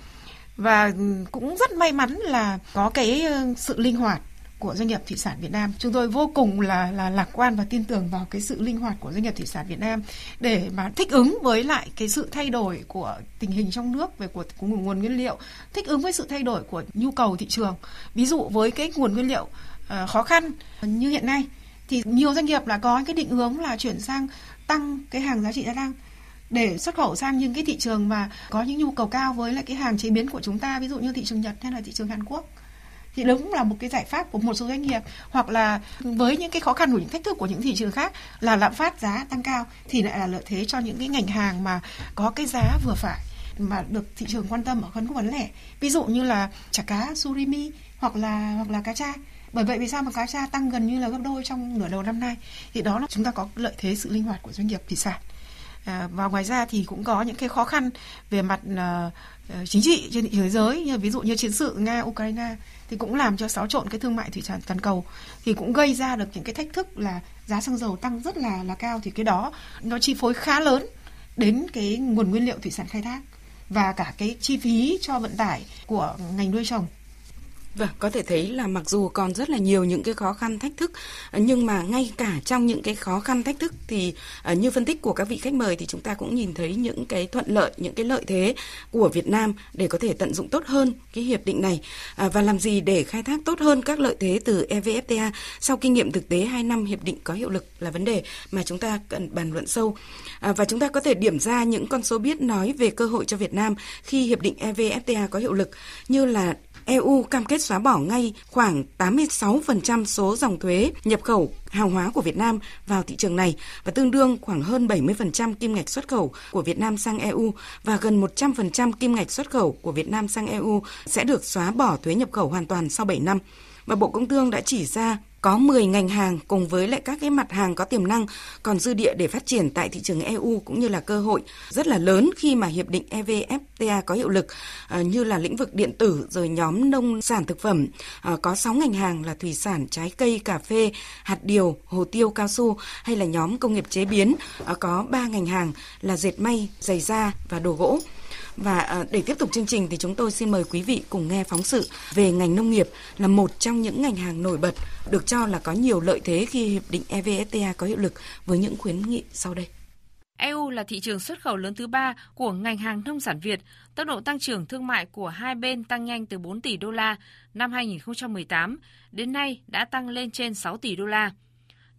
và ừ, cũng rất may mắn là có cái ờ, sự linh hoạt của doanh nghiệp thủy sản Việt Nam. Chúng tôi vô cùng là là lạc quan và tin tưởng vào cái sự linh hoạt của doanh nghiệp thủy sản Việt Nam để mà thích ứng với lại cái sự thay đổi của tình hình trong nước về của, của nguồn nguyên liệu, thích ứng với sự thay đổi của nhu cầu thị trường. Ví dụ với cái nguồn nguyên liệu uh, khó khăn như hiện nay thì nhiều doanh nghiệp là có cái định hướng là chuyển sang tăng cái hàng giá trị gia tăng để xuất khẩu sang những cái thị trường mà có những nhu cầu cao với lại cái hàng chế biến của chúng ta, ví dụ như thị trường Nhật hay là thị trường Hàn Quốc. Thì đó cũng là một cái giải pháp của một số doanh nghiệp hoặc là với những cái khó khăn của những thách thức của những thị trường khác là lạm phát giá tăng cao thì lại là lợi thế cho những cái ngành hàng mà có cái giá vừa phải mà được thị trường quan tâm ở phân khúc bán lẻ. Ví dụ như là chả cá surimi hoặc là hoặc là cá tra bởi vậy vì sao mà cá tra tăng gần như là gấp đôi trong nửa đầu năm nay? Thì đó là chúng ta có lợi thế sự linh hoạt của doanh nghiệp thủy sản. À, và ngoài ra thì cũng có những cái khó khăn về mặt uh, chính trị trên thị trường thế giới như ví dụ như chiến sự nga ukraine thì cũng làm cho xáo trộn cái thương mại thủy sản toàn cầu thì cũng gây ra được những cái thách thức là giá xăng dầu tăng rất là là cao. Thì cái đó nó chi phối khá lớn đến cái nguồn nguyên liệu thủy sản khai thác và cả cái chi phí cho vận tải của ngành nuôi trồng. Vâng, có thể thấy là mặc dù còn rất là nhiều những cái khó khăn thách thức nhưng mà ngay cả trong những cái khó khăn thách thức thì à, như phân tích của các vị khách mời thì chúng ta cũng nhìn thấy những cái thuận lợi, những cái lợi thế của Việt Nam để có thể tận dụng tốt hơn cái hiệp định này à, và làm gì để khai thác tốt hơn các lợi thế từ EVFTA sau kinh nghiệm thực tế 2 năm hiệp định có hiệu lực là vấn đề mà chúng ta cần bàn luận sâu. À, và chúng ta có thể điểm ra những con số biết nói về cơ hội cho Việt Nam khi hiệp định EVFTA có hiệu lực như là EU cam kết xóa bỏ ngay khoảng 86% số dòng thuế nhập khẩu hàng hóa của Việt Nam vào thị trường này và tương đương khoảng hơn 70% kim ngạch xuất khẩu của Việt Nam sang EU và gần 100% kim ngạch xuất khẩu của Việt Nam sang EU sẽ được xóa bỏ thuế nhập khẩu hoàn toàn sau 7 năm. Và Bộ Công Thương đã chỉ ra có 10 ngành hàng cùng với lại các cái mặt hàng có tiềm năng còn dư địa để phát triển tại thị trường EU cũng như là cơ hội rất là lớn khi mà hiệp định EVFTA có hiệu lực à, như là lĩnh vực điện tử rồi nhóm nông sản thực phẩm à, có 6 ngành hàng là thủy sản, trái cây, cà phê, hạt điều, hồ tiêu, cao su hay là nhóm công nghiệp chế biến à, có 3 ngành hàng là dệt may, giày da và đồ gỗ. Và ờ, để tiếp tục chương trình thì chúng tôi xin mời quý vị cùng nghe phóng sự về ngành nông nghiệp là một trong những ngành hàng nổi bật được cho là có nhiều lợi thế khi hiệp định EVFTA có hiệu lực với những khuyến nghị sau đây. EU là thị trường xuất khẩu lớn thứ ba của ngành hàng nông sản Việt. Tốc độ tăng trưởng thương mại của hai bên tăng nhanh từ 4 tỷ đô la năm 2018 đến nay đã tăng lên trên 6 tỷ đô la.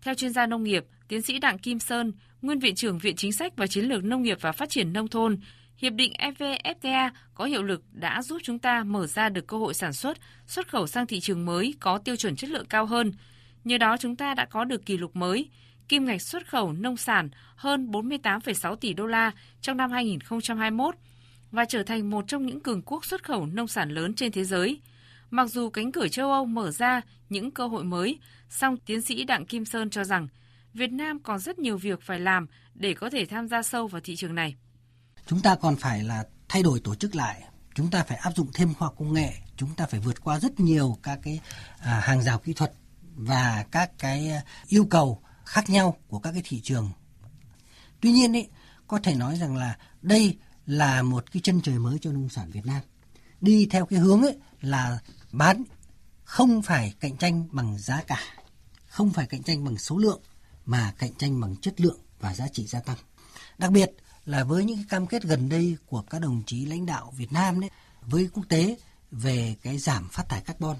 Theo chuyên gia nông nghiệp, tiến sĩ Đặng Kim Sơn, nguyên viện trưởng Viện Chính sách và Chiến lược Nông nghiệp và Phát triển Nông thôn, Hiệp định EVFTA có hiệu lực đã giúp chúng ta mở ra được cơ hội sản xuất, xuất khẩu sang thị trường mới có tiêu chuẩn chất lượng cao hơn. Nhờ đó chúng ta đã có được kỷ lục mới, kim ngạch xuất khẩu nông sản hơn 48,6 tỷ đô la trong năm 2021 và trở thành một trong những cường quốc xuất khẩu nông sản lớn trên thế giới. Mặc dù cánh cửa châu Âu mở ra những cơ hội mới, song tiến sĩ Đặng Kim Sơn cho rằng Việt Nam còn rất nhiều việc phải làm để có thể tham gia sâu vào thị trường này chúng ta còn phải là thay đổi tổ chức lại. Chúng ta phải áp dụng thêm khoa học công nghệ. Chúng ta phải vượt qua rất nhiều các cái à, hàng rào kỹ thuật và các cái à, yêu cầu khác nhau của các cái thị trường. Tuy nhiên ấy có thể nói rằng là đây là một cái chân trời mới cho nông sản Việt Nam. Đi theo cái hướng ấy là bán không phải cạnh tranh bằng giá cả không phải cạnh tranh bằng số lượng mà cạnh tranh bằng chất lượng và giá trị gia tăng. Đặc biệt là với những cái cam kết gần đây của các đồng chí lãnh đạo Việt Nam đấy với quốc tế về cái giảm phát thải carbon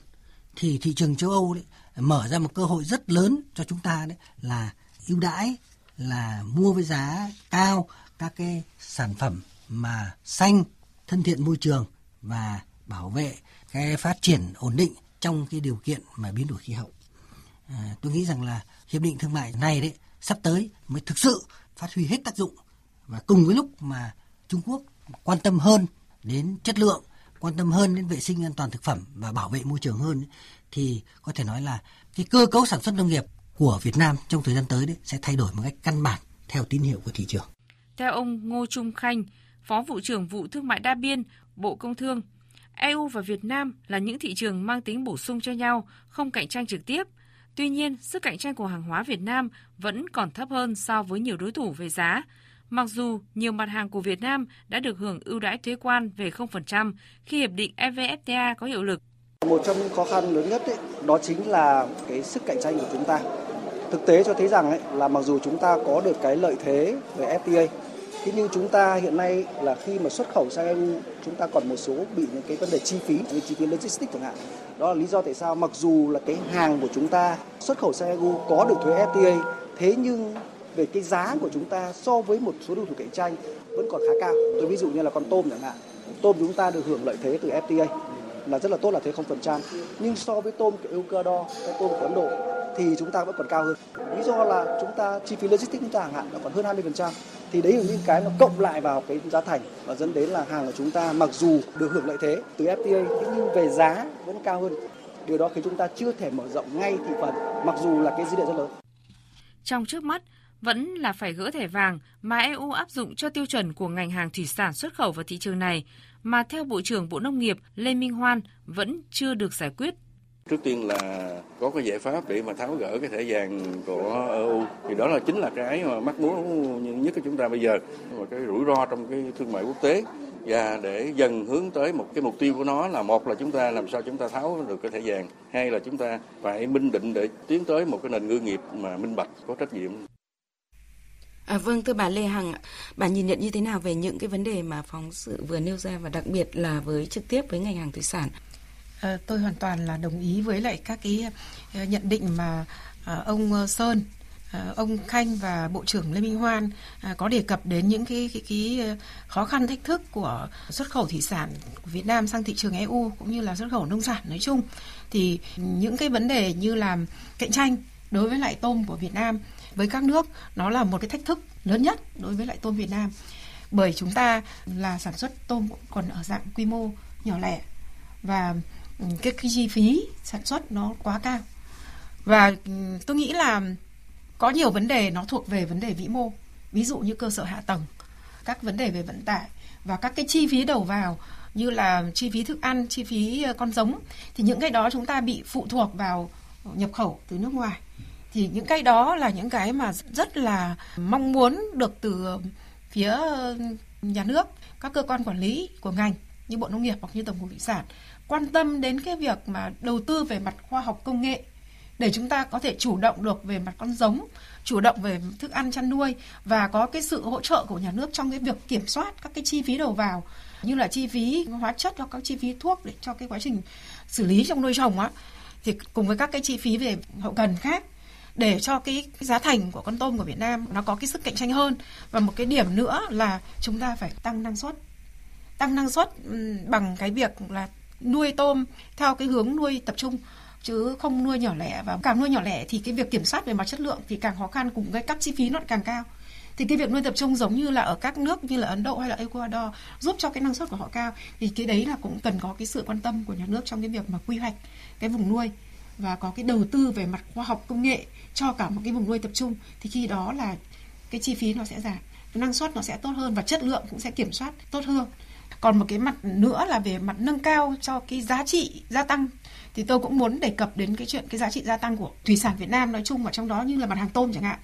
thì thị trường châu Âu đấy mở ra một cơ hội rất lớn cho chúng ta đấy là ưu đãi là mua với giá cao các cái sản phẩm mà xanh thân thiện môi trường và bảo vệ cái phát triển ổn định trong cái điều kiện mà biến đổi khí hậu. À, tôi nghĩ rằng là hiệp định thương mại này đấy sắp tới mới thực sự phát huy hết tác dụng và cùng với lúc mà Trung Quốc quan tâm hơn đến chất lượng, quan tâm hơn đến vệ sinh an toàn thực phẩm và bảo vệ môi trường hơn thì có thể nói là cái cơ cấu sản xuất nông nghiệp của Việt Nam trong thời gian tới đấy sẽ thay đổi một cách căn bản theo tín hiệu của thị trường. Theo ông Ngô Trung Khanh, Phó vụ trưởng vụ thương mại đa biên, Bộ Công Thương, EU và Việt Nam là những thị trường mang tính bổ sung cho nhau, không cạnh tranh trực tiếp. Tuy nhiên, sức cạnh tranh của hàng hóa Việt Nam vẫn còn thấp hơn so với nhiều đối thủ về giá, Mặc dù nhiều mặt hàng của Việt Nam đã được hưởng ưu đãi thuế quan về 0% khi hiệp định EVFTA có hiệu lực. Một trong những khó khăn lớn nhất ấy, đó chính là cái sức cạnh tranh của chúng ta. Thực tế cho thấy rằng ấy, là mặc dù chúng ta có được cái lợi thế về FTA, thế nhưng chúng ta hiện nay là khi mà xuất khẩu sang EU chúng ta còn một số bị những cái vấn đề chi phí như chi phí logistics chẳng hạn. Đó là lý do tại sao mặc dù là cái hàng của chúng ta xuất khẩu sang EU có được thuế FTA thế nhưng về cái giá của chúng ta so với một số đối thủ cạnh tranh vẫn còn khá cao. Tôi ví dụ như là con tôm chẳng hạn. Tôm chúng ta được hưởng lợi thế từ FTA là rất là tốt là thuế 0%. Nhưng so với tôm của Ecuador, cái tôm của Ấn Độ thì chúng ta vẫn còn cao hơn. Lý do là chúng ta chi phí logistics chúng ta hàng hạn nó còn hơn 20%. Thì đấy là những cái nó cộng lại vào cái giá thành và dẫn đến là hàng của chúng ta mặc dù được hưởng lợi thế từ FTA nhưng về giá vẫn cao hơn Điều đó khiến chúng ta chưa thể mở rộng ngay thị phần mặc dù là cái dữ liệu rất lớn. Trong trước mắt, vẫn là phải gỡ thẻ vàng mà EU áp dụng cho tiêu chuẩn của ngành hàng thủy sản xuất khẩu vào thị trường này, mà theo Bộ trưởng Bộ Nông nghiệp Lê Minh Hoan vẫn chưa được giải quyết. Trước tiên là có cái giải pháp để mà tháo gỡ cái thẻ vàng của EU thì đó là chính là cái mà mắc muốn nhất của chúng ta bây giờ. Và cái rủi ro trong cái thương mại quốc tế. Và để dần hướng tới một cái mục tiêu của nó là một là chúng ta làm sao chúng ta tháo được cái thẻ vàng. Hai là chúng ta phải minh định để tiến tới một cái nền ngư nghiệp mà minh bạch có trách nhiệm. À, vâng thưa bà Lê Hằng, bà nhìn nhận như thế nào về những cái vấn đề mà phóng sự vừa nêu ra và đặc biệt là với trực tiếp với ngành hàng thủy sản? À, tôi hoàn toàn là đồng ý với lại các cái ờ, nhận định mà ờ, ông Sơn ông Khanh và Bộ trưởng Lê Minh Hoan có đề cập đến những cái, cái, cái khó khăn thách thức của xuất khẩu thủy sản của Việt Nam sang thị trường EU cũng như là xuất khẩu nông sản nói chung thì những cái vấn đề như là cạnh tranh đối với lại tôm của Việt Nam với các nước nó là một cái thách thức lớn nhất đối với lại tôm Việt Nam. Bởi chúng ta là sản xuất tôm còn ở dạng quy mô nhỏ lẻ và ừ, cái, cái chi phí sản xuất nó quá cao. Và ừ, tôi nghĩ là có nhiều vấn đề nó thuộc về vấn đề vĩ mô. Ví dụ như cơ sở hạ tầng các vấn đề về vận tải và các cái chi phí đầu vào như là chi phí thức ăn chi phí ờ, con giống. Thì những cái đó chúng ta bị phụ thuộc vào nhập khẩu từ nước ngoài thì những cái đó là những cái mà rất là mong muốn được từ phía ừ, nhà nước các cơ quan quản lý của ngành như bộ nông nghiệp hoặc như tổng cục thủy sản quan tâm đến cái việc mà đầu tư về mặt khoa học công nghệ để chúng ta có thể chủ động được về mặt con giống, chủ động về thức ăn chăn nuôi và có cái sự hỗ trợ của nhà nước trong cái việc kiểm soát các cái chi phí đầu vào như là chi phí hóa chất hoặc các chi phí thuốc để cho cái quá trình xử lý trong nuôi trồng á. Thì cùng với các cái chi phí về hậu cần khác để cho cái giá thành của con tôm của Việt Nam nó có cái sức cạnh tranh hơn. Và một cái điểm nữa là chúng ta phải tăng năng suất. Tăng năng suất bằng cái việc là nuôi tôm theo cái hướng nuôi tập trung, chứ không nuôi nhỏ lẻ. Và càng nuôi nhỏ lẻ thì cái việc kiểm soát về mặt chất lượng thì càng khó khăn cùng cái các chi phí nó càng cao. Thì cái việc nuôi tập trung giống như là ở các nước như là Ấn Độ hay là Ecuador giúp cho cái năng suất của họ cao. Thì cái đấy là cũng cần có cái sự quan tâm của nhà nước trong cái việc mà quy hoạch cái vùng nuôi và có cái đầu tư về mặt khoa học công nghệ cho cả một cái vùng nuôi tập trung thì khi đó là cái chi phí nó sẽ giảm năng suất nó sẽ tốt hơn và chất lượng cũng sẽ kiểm soát tốt hơn. Còn một cái mặt nữa là về mặt nâng cao cho cái giá trị gia tăng thì tôi cũng muốn đề cập đến cái chuyện cái giá trị gia tăng của thủy sản Việt Nam nói chung và trong đó như là mặt hàng tôm chẳng hạn.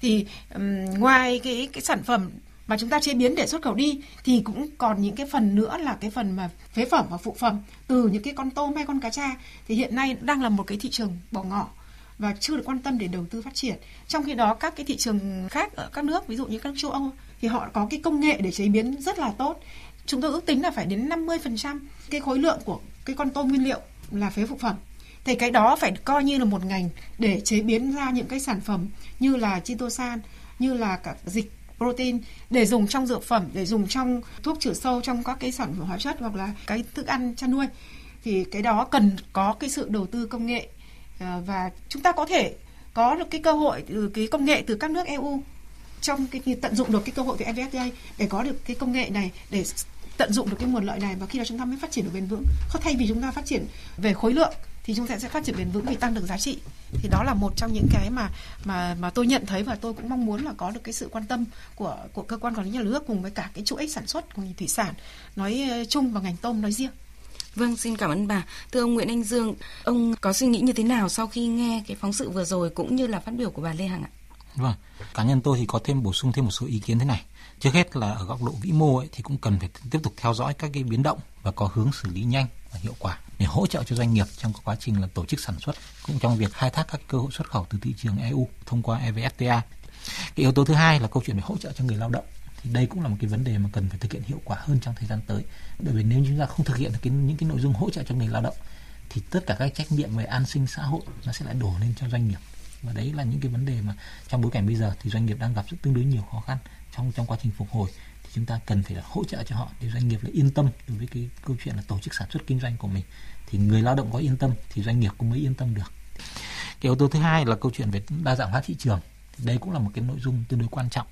Thì um, ngoài cái cái sản phẩm mà chúng ta chế biến để xuất khẩu đi, thì cũng còn những cái phần nữa là cái phần mà phế phẩm và phụ phẩm từ những cái con tôm hay con cá tra thì hiện nay đang là một cái thị trường bỏ ngỏ và chưa được quan tâm để đầu tư phát triển. Trong khi đó, các cái thị trường khác ở các nước, ví dụ như các châu Âu, thì họ có cái công nghệ để chế biến rất là tốt. Chúng tôi ước tính là phải đến 50% cái khối lượng của cái con tôm nguyên liệu là phế phụ phẩm. Thì cái đó phải coi như là một ngành để chế biến ra những cái sản phẩm như là chitosan, như là cả dịch protein để dùng trong dược phẩm, để dùng trong thuốc trừ sâu trong các cái sản phẩm hóa chất hoặc là cái thức ăn chăn nuôi. Thì cái đó cần có cái sự đầu tư công nghệ ờ, và chúng ta có thể có được cái cơ hội từ cái công nghệ từ các nước EU trong cái tận dụng được cái cơ hội từ EVFTA để có được cái công nghệ này, để tận dụng được cái nguồn lợi này. Và khi đó chúng ta mới phát triển được bền vững. Không thay vì chúng ta phát triển về khối lượng thì chúng ta sẽ phát triển bền vững vì tăng được giá trị thì đó là một trong những cái mà mà mà tôi nhận thấy và tôi cũng mong muốn là có được cái sự quan tâm của của cơ quan quản lý nhà nước cùng với cả cái chuỗi sản xuất của ngành thủy sản nói ờ, chung và ngành tôm nói riêng Vâng, xin cảm ơn bà. Thưa ông Nguyễn Anh Dương, ông có suy nghĩ như thế nào sau khi nghe cái phóng sự vừa rồi cũng như là phát biểu của bà Lê Hằng ạ? Vâng, cá nhân tôi thì có thêm bổ sung thêm một số ý kiến thế này. Trước hết là ở góc độ vĩ mô ấy, thì cũng cần phải tiếp tục theo dõi các cái biến động và có hướng xử lý nhanh và hiệu quả để hỗ trợ cho doanh nghiệp trong quá trình là tổ chức sản xuất cũng trong việc khai thác các cơ hội xuất khẩu từ thị trường EU thông qua EVFTA. Cái yếu tố thứ hai là câu chuyện về hỗ trợ cho người lao động thì đây cũng là một cái vấn đề mà cần phải thực hiện hiệu quả hơn trong thời gian tới. Bởi vì nếu chúng ta không thực hiện được cái, những cái nội dung hỗ trợ cho người lao động thì tất cả các trách nhiệm về an sinh xã hội nó sẽ lại đổ lên cho doanh nghiệp và đấy là những cái vấn đề mà trong bối cảnh bây giờ thì doanh nghiệp đang gặp rất tương đối nhiều khó khăn trong trong quá trình phục hồi thì chúng ta cần phải là hỗ trợ cho họ để doanh nghiệp là yên tâm đối với cái câu chuyện là tổ chức sản xuất kinh doanh của mình. Thì người lao động có yên tâm thì doanh nghiệp cũng mới yên tâm được. Cái yếu tố thứ hai là câu chuyện về đa dạng hóa thị trường. Thì đây cũng là một cái nội dung tương đối quan trọng.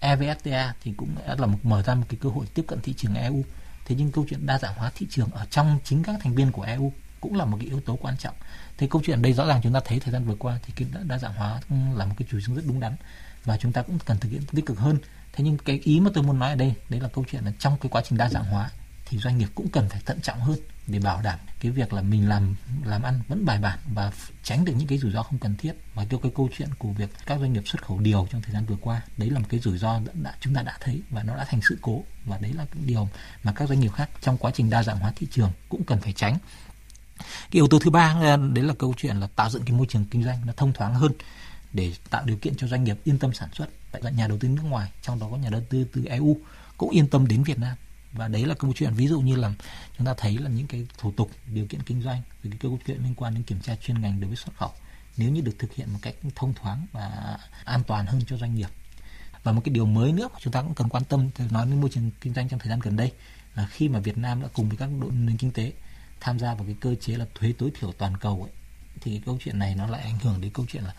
Evfta thì cũng là một, mở ra một cái cơ hội tiếp cận thị trường eu thế nhưng câu chuyện đa dạng hóa thị trường ở trong chính các thành viên của eu cũng là một cái yếu tố quan trọng. Thế câu chuyện đây rõ ràng chúng ta thấy thời gian vừa qua thì cái đa dạng hóa là một cái chủ trương rất đúng đắn và chúng ta cũng cần thực hiện tích cực hơn thế nhưng cái ý mà tôi muốn nói ở đây đấy là câu chuyện là trong cái quá trình đa dạng hóa thì doanh nghiệp cũng cần phải thận trọng hơn để bảo đảm cái việc là mình làm làm ăn vẫn bài bản và tránh được những cái rủi ro không cần thiết. Và cho cái câu chuyện của việc các doanh nghiệp xuất khẩu điều trong thời gian vừa qua đấy là một cái rủi ro đã, đã chúng ta đã thấy và nó đã thành sự cố. Và đấy là cái điều mà các doanh nghiệp khác trong quá trình đa dạng hóa thị trường cũng cần phải tránh. Cái yếu tố thứ ba ờ, đấy là câu chuyện là tạo dựng cái môi trường kinh doanh nó thông thoáng hơn để tạo điều kiện cho doanh nghiệp yên tâm sản xuất tại nhà đầu tư nước ngoài trong đó có nhà đầu tư từ EU cũng yên tâm đến Việt Nam. Và đấy là câu chuyện ví dụ như là chúng ta thấy là những cái thủ tục điều kiện kinh doanh về cái câu chuyện liên quan đến kiểm tra chuyên ngành đối với xuất khẩu nếu như được thực hiện một cách thông thoáng và an toàn hơn cho doanh nghiệp. Và một cái điều mới nữa mà chúng ta cũng cần quan tâm nói đến môi trường kinh doanh trong thời gian gần đây là khi mà Việt Nam đã cùng với các đội nền kinh tế tham gia vào cái cơ chế là thuế tối thiểu toàn cầu ấy, thì cái câu chuyện này nó lại ảnh hưởng đến câu chuyện là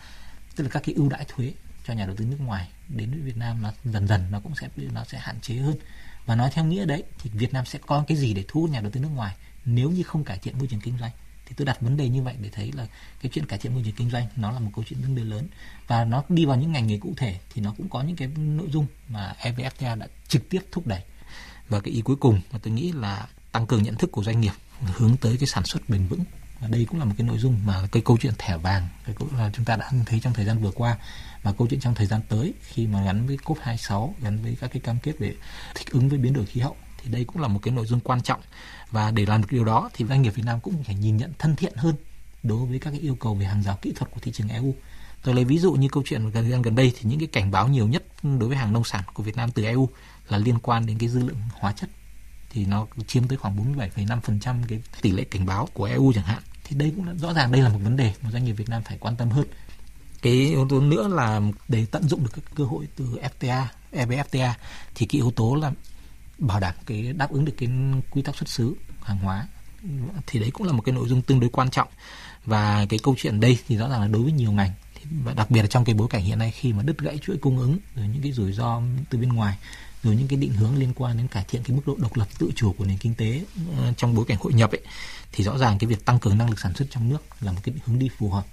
tức là các cái ưu đãi thuế cho nhà đầu tư nước ngoài đến với Việt Nam nó dần dần nó cũng sẽ nó sẽ hạn chế hơn. Và nói theo nghĩa đấy, thì Việt Nam sẽ có cái gì để thu hút nhà đầu tư nước ngoài? Nếu như không cải thiện môi trường kinh doanh, thì tôi đặt vấn đề như vậy để thấy là cái chuyện cải thiện môi trường kinh doanh nó là một câu chuyện tương đối lớn. Và nó đi vào những ngành nghề cụ thể thì nó cũng có những cái nội dung mà evfta đã trực tiếp thúc đẩy. Và cái ý cuối cùng mà tôi nghĩ là tăng cường nhận thức của doanh nghiệp hướng tới cái sản xuất bền vững đây cũng là một cái nội dung mà cái câu chuyện thẻ vàng, cái cũng là chúng ta đã thấy trong thời gian vừa qua và câu chuyện trong thời gian tới khi mà gắn với COP 26 gắn với các cái cam kết về thích ứng với biến đổi khí hậu, thì đây cũng là một cái nội dung quan trọng và để làm được điều đó thì doanh nghiệp Việt Nam cũng phải nhìn nhận thân thiện hơn đối với các cái yêu cầu về hàng rào kỹ thuật của thị trường EU. Tôi lấy ví dụ như câu chuyện gần gian gần đây thì những cái cảnh báo nhiều nhất đối với hàng nông sản của Việt Nam từ EU là liên quan đến cái dư lượng hóa chất thì nó chiếm tới khoảng 47,5% cái tỷ lệ cảnh báo của EU chẳng hạn. Thì đây cũng là, rõ ràng đây là một vấn đề mà doanh nghiệp Việt Nam phải quan tâm hơn. Cái yếu tố nữa là để tận dụng được các cơ hội từ FTA, EVFTA thì cái yếu tố là bảo đảm cái đáp ứng được cái quy tắc xuất xứ hàng hóa. Thì đấy cũng là một cái nội dung tương đối quan trọng. Và cái câu chuyện đây thì rõ ràng là đối với nhiều ngành. Và đặc biệt là trong cái bối cảnh hiện nay khi mà đứt gãy chuỗi cung ứng rồi những cái rủi ro từ bên ngoài rồi những cái định hướng liên quan đến cải thiện cái mức độ độc lập tự chủ của nền kinh tế ờ, trong bối cảnh hội nhập ấy, thì rõ ràng cái việc tăng cường năng lực sản xuất trong nước là một cái hướng đi phù hợp.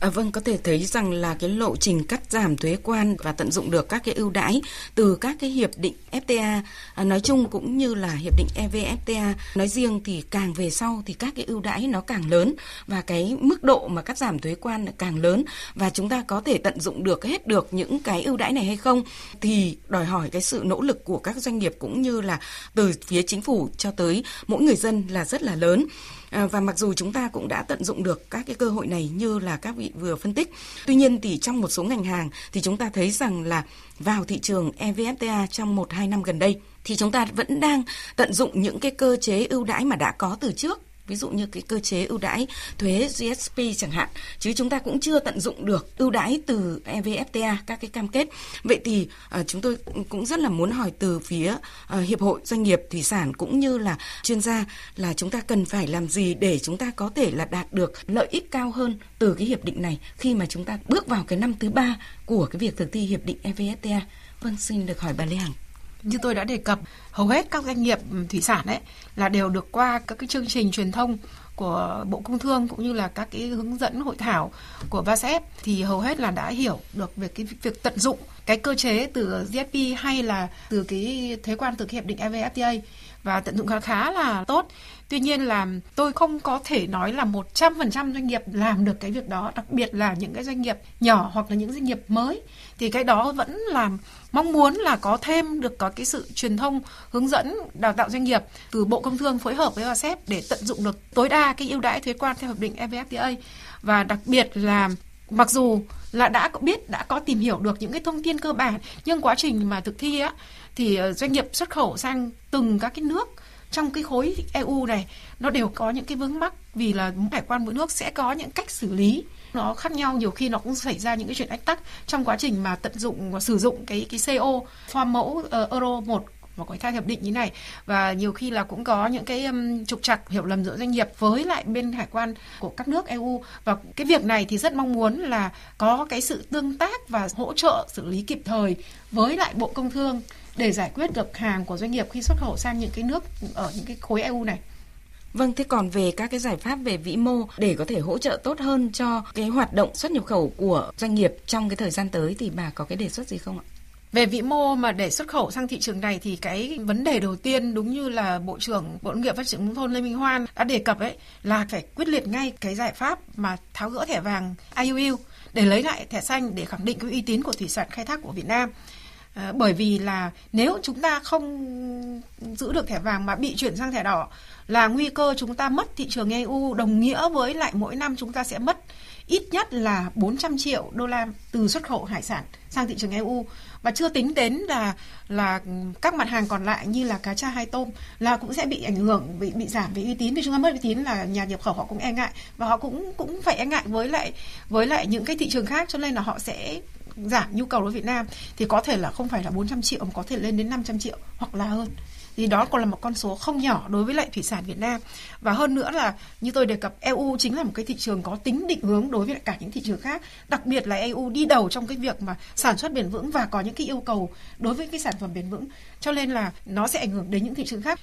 À, vâng, có thể thấy rằng là cái lộ trình cắt giảm thuế quan và tận dụng được các cái ưu đãi từ các cái hiệp định FTA à, nói chung cũng như là hiệp định EVFTA nói riêng thì càng về sau thì các cái ưu đãi nó càng lớn và cái mức độ mà cắt giảm thuế quan càng lớn và chúng ta có thể tận dụng được hết được những cái ưu đãi này hay không thì đòi hỏi cái sự nỗ lực của các doanh nghiệp cũng như là từ phía chính phủ cho tới mỗi người dân là rất là lớn. À, và mặc dù chúng ta cũng đã tận dụng được các cái cơ hội này như là các vị vừa phân tích, tuy nhiên thì trong một số ngành hàng thì chúng ta thấy rằng là vào thị trường EVFTA trong 1-2 năm gần đây thì chúng ta vẫn đang tận dụng những cái cơ chế ưu đãi mà đã có từ trước ví dụ như cái cơ chế ưu đãi thuế GSP chẳng hạn. Chứ chúng ta cũng chưa tận dụng được ưu đãi từ EVFTA các cái cam kết. Vậy thì uh, chúng tôi cũng rất là muốn hỏi từ phía uh, hiệp hội doanh nghiệp thủy sản cũng như là chuyên gia là chúng ta cần phải làm gì để chúng ta có thể là đạt được lợi ích cao hơn từ cái hiệp định này khi mà chúng ta bước vào cái năm thứ ba của cái việc thực thi hiệp định EVFTA vâng xin được hỏi bà Lê Hằng như tôi đã đề cập, hầu hết các doanh nghiệp ừ, thủy sản ấy là đều được qua các cái chương trình truyền thông của Bộ Công Thương cũng như là các cái hướng dẫn hội thảo của VASEP thì hầu hết là đã hiểu được về cái việc tận dụng cái cơ chế từ GSP hay là từ cái thuế quan từ cái hiệp định EVFTA và tận dụng khá khá là tốt. Tuy nhiên là tôi không có thể nói là 100% doanh nghiệp làm được cái việc đó, đặc biệt là những cái doanh nghiệp nhỏ hoặc là những doanh nghiệp mới thì cái đó vẫn là mong muốn là có thêm được có cái sự truyền thông hướng dẫn đào tạo doanh nghiệp từ Bộ Công Thương phối hợp với OSEP để tận dụng được tối đa cái ưu đãi thuế quan theo hiệp định EVFTA và đặc biệt là mặc dù là đã biết đã có tìm hiểu được những cái thông tin cơ bản nhưng quá trình mà thực thi á thì ờ, doanh nghiệp xuất khẩu sang từng các cái nước trong cái khối EU này nó đều có những cái vướng mắc vì là hải quan mỗi nước sẽ có những cách xử lý. Nó khác nhau nhiều khi nó cũng xảy ra những cái chuyện ách tắc trong quá trình mà tận dụng và sử dụng cái cái CO form mẫu uh, Euro 1 và có theo hiệp định như này. Và nhiều khi là cũng có những cái um, trục trặc hiểu lầm giữa doanh nghiệp với lại bên hải quan của các nước EU và cái việc này thì rất mong muốn là có cái sự tương tác và hỗ trợ xử lý kịp thời với lại Bộ Công Thương để giải quyết được hàng của doanh nghiệp khi xuất khẩu sang những cái nước ở những cái khối EU này. Vâng, thế còn về các cái giải pháp về vĩ mô để có thể hỗ trợ tốt hơn cho cái hoạt động xuất nhập khẩu của doanh nghiệp trong cái thời gian tới thì bà có cái đề xuất gì không ạ? Về vĩ mô mà để xuất khẩu sang thị trường này thì cái vấn đề đầu tiên đúng như là Bộ trưởng Bộ Nông nghiệp Phát triển nông thôn Lê Minh Hoan đã đề cập ấy là phải quyết liệt ngay cái giải pháp mà tháo gỡ thẻ vàng IUU để lấy lại thẻ xanh để khẳng định cái uy tín của thủy sản khai thác của Việt Nam. À, bởi vì là nếu chúng ta không giữ được thẻ vàng mà bị chuyển sang thẻ đỏ là nguy cơ chúng ta mất thị trường EU đồng nghĩa với lại mỗi năm chúng ta sẽ mất ít nhất là 400 triệu đô la từ xuất khẩu hải sản sang thị trường EU và chưa tính đến là là các mặt hàng còn lại như là cá tra hay tôm là cũng sẽ bị ảnh hưởng bị bị giảm về uy tín. Vì chúng ta mất uy tín là nhà nhập khẩu họ cũng e ngại và họ cũng cũng phải e ngại với lại với lại những cái thị trường khác cho nên là họ sẽ giảm nhu cầu đối với Việt Nam thì có thể là không phải là 400 triệu mà có thể lên đến 500 triệu hoặc là hơn. Thì đó còn là một con số không nhỏ đối với lại thủy sản Việt Nam. Và hơn nữa là như tôi đề cập EU chính là một cái thị trường có tính định hướng đối với cả những thị trường khác. Đặc biệt là EU đi đầu trong cái việc mà sản xuất bền vững và có những cái yêu cầu đối với cái sản phẩm bền vững. Cho nên là nó sẽ ảnh hưởng đến những thị trường khác.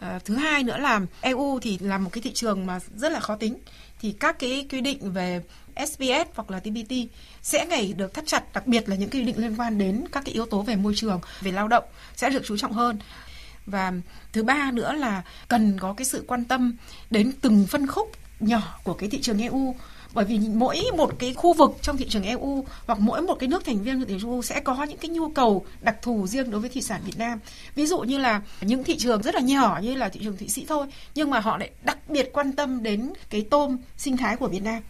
À, thứ hai nữa là EU thì là một cái thị trường mà rất là khó tính. Thì các cái quy định về SPS hoặc là TPT sẽ ngày được thắt chặt đặc biệt là những quy định liên quan đến các cái yếu tố về môi trường về lao động sẽ được chú trọng hơn. Và thứ ba nữa là cần có cái sự quan tâm đến từng phân khúc nhỏ của cái thị trường EU bởi vì mỗi một cái khu vực trong thị trường EU hoặc mỗi một cái nước thành viên của thị trường EU sẽ có những cái nhu cầu đặc thù riêng đối với thủy sản Việt Nam. Ví dụ như là những thị trường rất là nhỏ như là thị trường Thụy Sĩ thôi, nhưng mà họ lại đặc biệt quan tâm đến cái tôm sinh thái của Việt Nam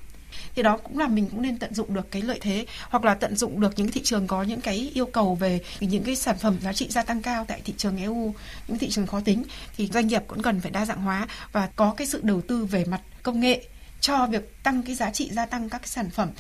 thì đó cũng là mình cũng nên tận dụng được cái lợi thế hoặc là tận dụng được những thị trường có những cái yêu cầu về những cái sản phẩm giá trị gia tăng cao tại thị trường EU những thị trường khó tính thì doanh nghiệp cũng cần phải đa dạng hóa và có cái sự đầu tư về mặt công nghệ cho việc tăng cái giá trị gia tăng các cái sản phẩm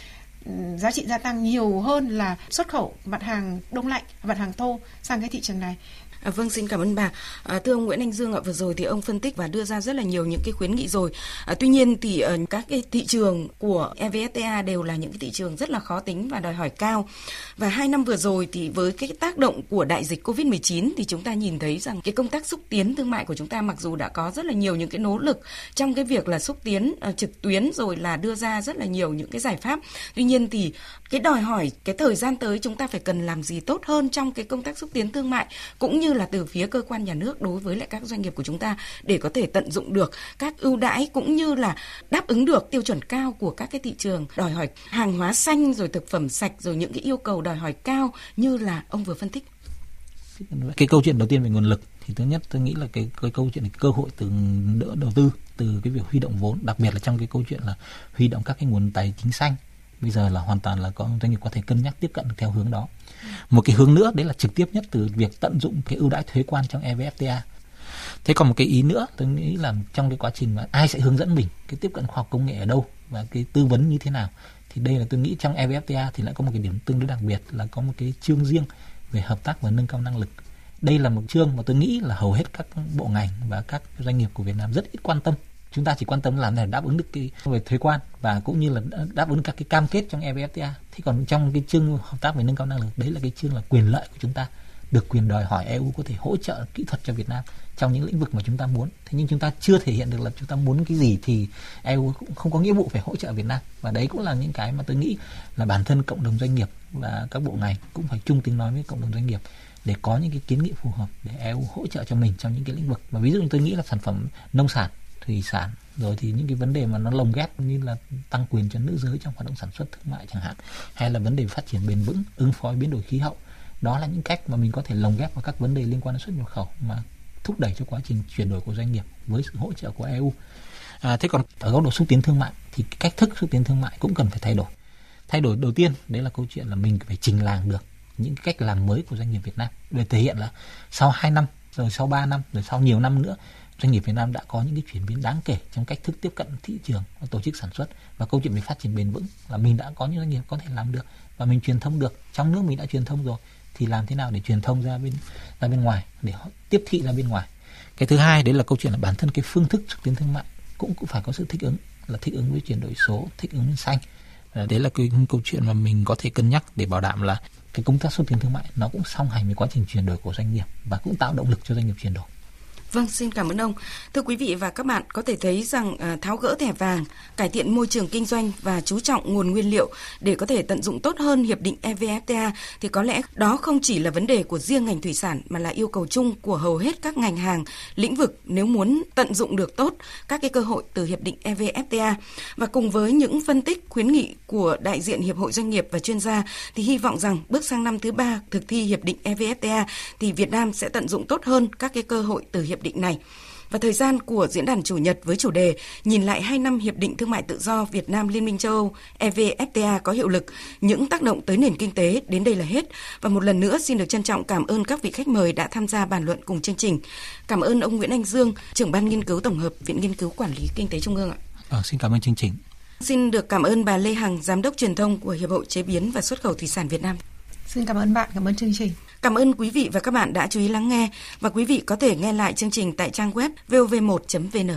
giá trị gia tăng nhiều hơn là xuất khẩu mặt hàng đông lạnh, mặt hàng thô sang cái thị trường này. À, vâng, xin cảm ơn bà. À, thưa ông Nguyễn Anh Dương ạ, vừa rồi thì ông phân tích và đưa ra rất là nhiều những cái khuyến nghị rồi. À, tuy nhiên thì ở các cái thị trường của evfta đều là những cái thị trường rất là khó tính và đòi hỏi cao. Và hai năm vừa rồi thì với cái tác động của đại dịch Covid-19 thì chúng ta nhìn thấy rằng cái công tác xúc tiến thương mại của chúng ta mặc dù đã có rất là nhiều những cái nỗ lực trong cái việc là xúc tiến uh, trực tuyến rồi là đưa ra rất là nhiều những cái giải pháp. Tuy nhiên thì cái đòi hỏi cái thời gian tới chúng ta phải cần làm gì tốt hơn trong cái công tác xúc tiến thương mại cũng như là từ phía cơ quan nhà nước đối với lại các doanh nghiệp của chúng ta để có thể tận dụng được các ưu đãi cũng như là đáp ứng được tiêu chuẩn cao của các cái thị trường đòi hỏi hàng hóa xanh rồi thực phẩm sạch rồi những cái yêu cầu đòi hỏi cao như là ông vừa phân tích. Cái câu chuyện đầu tiên về nguồn lực thì thứ nhất tôi nghĩ là cái, cái câu chuyện này cơ hội từ đỡ đầu tư từ cái việc huy động vốn đặc biệt là trong cái câu chuyện là huy động các cái nguồn tài chính xanh. Bây giờ là hoàn toàn là có doanh nghiệp có thể cân nhắc tiếp cận theo hướng đó một cái hướng nữa, đấy là trực tiếp nhất từ việc tận dụng cái ưu đãi thuế quan trong evfta thế còn một cái ý nữa, tôi nghĩ là trong cái quá trình mà ai sẽ hướng dẫn mình cái tiếp cận khoa học công nghệ ở đâu và cái tư vấn như thế nào, thì đây là tôi nghĩ trong evfta thì lại có một cái điểm tương đối đặc biệt là có một cái chương riêng về hợp tác và nâng cao năng lực. Đây là một chương mà tôi nghĩ là hầu hết các bộ ngành và các doanh nghiệp của Việt Nam rất ít quan tâm chúng ta chỉ quan tâm làm để đáp ứng được cái về thuế quan và cũng như là đáp ứng các cái cam kết trong evfta thì còn trong cái chương hợp tác về nâng cao năng lực, đấy là cái chương là quyền lợi của chúng ta, được quyền đòi hỏi EU có thể hỗ trợ kỹ thuật cho Việt Nam trong những lĩnh vực mà chúng ta muốn. Thế nhưng chúng ta chưa thể hiện được là chúng ta muốn cái gì thì EU cũng không có nghĩa vụ phải hỗ trợ Việt Nam. Và đấy cũng là những cái mà tôi nghĩ là bản thân cộng đồng doanh nghiệp và các bộ ngành cũng phải chung tiếng nói với cộng đồng doanh nghiệp để có những cái kiến nghị phù hợp để EU hỗ trợ cho mình trong những cái lĩnh vực. Và ví dụ như tôi nghĩ là sản phẩm nông sản thủy sản. Rồi thì những cái vấn đề mà nó lồng ghép như là tăng quyền cho nữ giới trong hoạt động sản xuất thương mại chẳng hạn hay là vấn đề phát triển bền vững ứng phó biến đổi khí hậu. Đó là những cách mà mình có thể lồng ghép vào các vấn đề liên quan đến xuất nhập khẩu mà thúc đẩy cho quá trình chuyển đổi của doanh nghiệp với sự hỗ trợ của EU à, thế còn ở góc độ xúc tiến thương mại thì cách thức xúc tiến thương mại cũng cần phải thay đổi. Thay đổi đầu tiên đấy là câu chuyện là mình phải trình làng được những cách làm mới của doanh nghiệp Việt Nam. Để thể hiện là sau 2 năm rồi sau 3 năm rồi sau nhiều năm nữa doanh nghiệp Việt Nam đã có những cái chuyển biến đáng kể trong cách thức tiếp cận thị trường và tổ chức sản xuất. Và câu chuyện về phát triển bền vững là mình đã có những doanh nghiệp có thể làm được và mình truyền thông được. Trong nước mình đã truyền thông rồi, thì làm thế nào để truyền thông ra bên ra bên ngoài, để họ tiếp thị ra bên ngoài? Cái thứ hai, đấy là câu chuyện là bản thân cái phương thức xúc tiến thương mại cũng cũng phải có sự thích ứng, là thích ứng với chuyển đổi số, thích ứng với xanh đấy là cái câu chuyện mà mình có thể cân nhắc để bảo đảm là cái công tác xúc tiến thương mại nó cũng song hành với quá trình chuyển đổi của doanh nghiệp và cũng tạo động lực cho doanh nghiệp chuyển đổi. Vâng, xin cảm ơn ông. Thưa quý vị và các bạn, có thể thấy rằng à, tháo gỡ thẻ vàng, cải thiện môi trường kinh doanh và chú trọng nguồn nguyên liệu để có thể tận dụng tốt hơn hiệp định EVFTA thì có lẽ đó không chỉ là vấn đề của riêng ngành thủy sản mà là yêu cầu chung của hầu hết các ngành hàng, lĩnh vực nếu muốn tận dụng được tốt các cái cơ hội từ hiệp định EVFTA. Và cùng với những phân tích khuyến nghị của đại diện hiệp hội doanh nghiệp và chuyên gia thì hy vọng rằng bước sang năm thứ ba thực thi hiệp định EVFTA thì Việt Nam sẽ tận dụng tốt hơn các cái cơ hội từ hiệp hiệp định này. Và thời gian của diễn đàn chủ nhật với chủ đề nhìn lại 2 năm Hiệp định Thương mại Tự do Việt Nam Liên minh châu Âu EVFTA có hiệu lực, những tác động tới nền kinh tế đến đây là hết. Và một lần nữa xin được trân trọng cảm ơn các vị khách mời đã tham gia bàn luận cùng chương trình. Cảm ơn ông Nguyễn Anh Dương, trưởng ban nghiên cứu tổng hợp Viện Nghiên cứu Quản lý Kinh tế Trung ương ạ. À, xin cảm ơn chương trình. Xin được cảm ơn bà Lê Hằng, Giám đốc truyền thông của Hiệp hội Chế biến và Xuất khẩu Thủy sản Việt Nam. Xin cảm ơn bạn, cảm ơn chương trình. Cảm ơn quý vị và các bạn đã chú ý lắng nghe và quý vị có thể nghe lại chương trình tại trang web vov1.vn.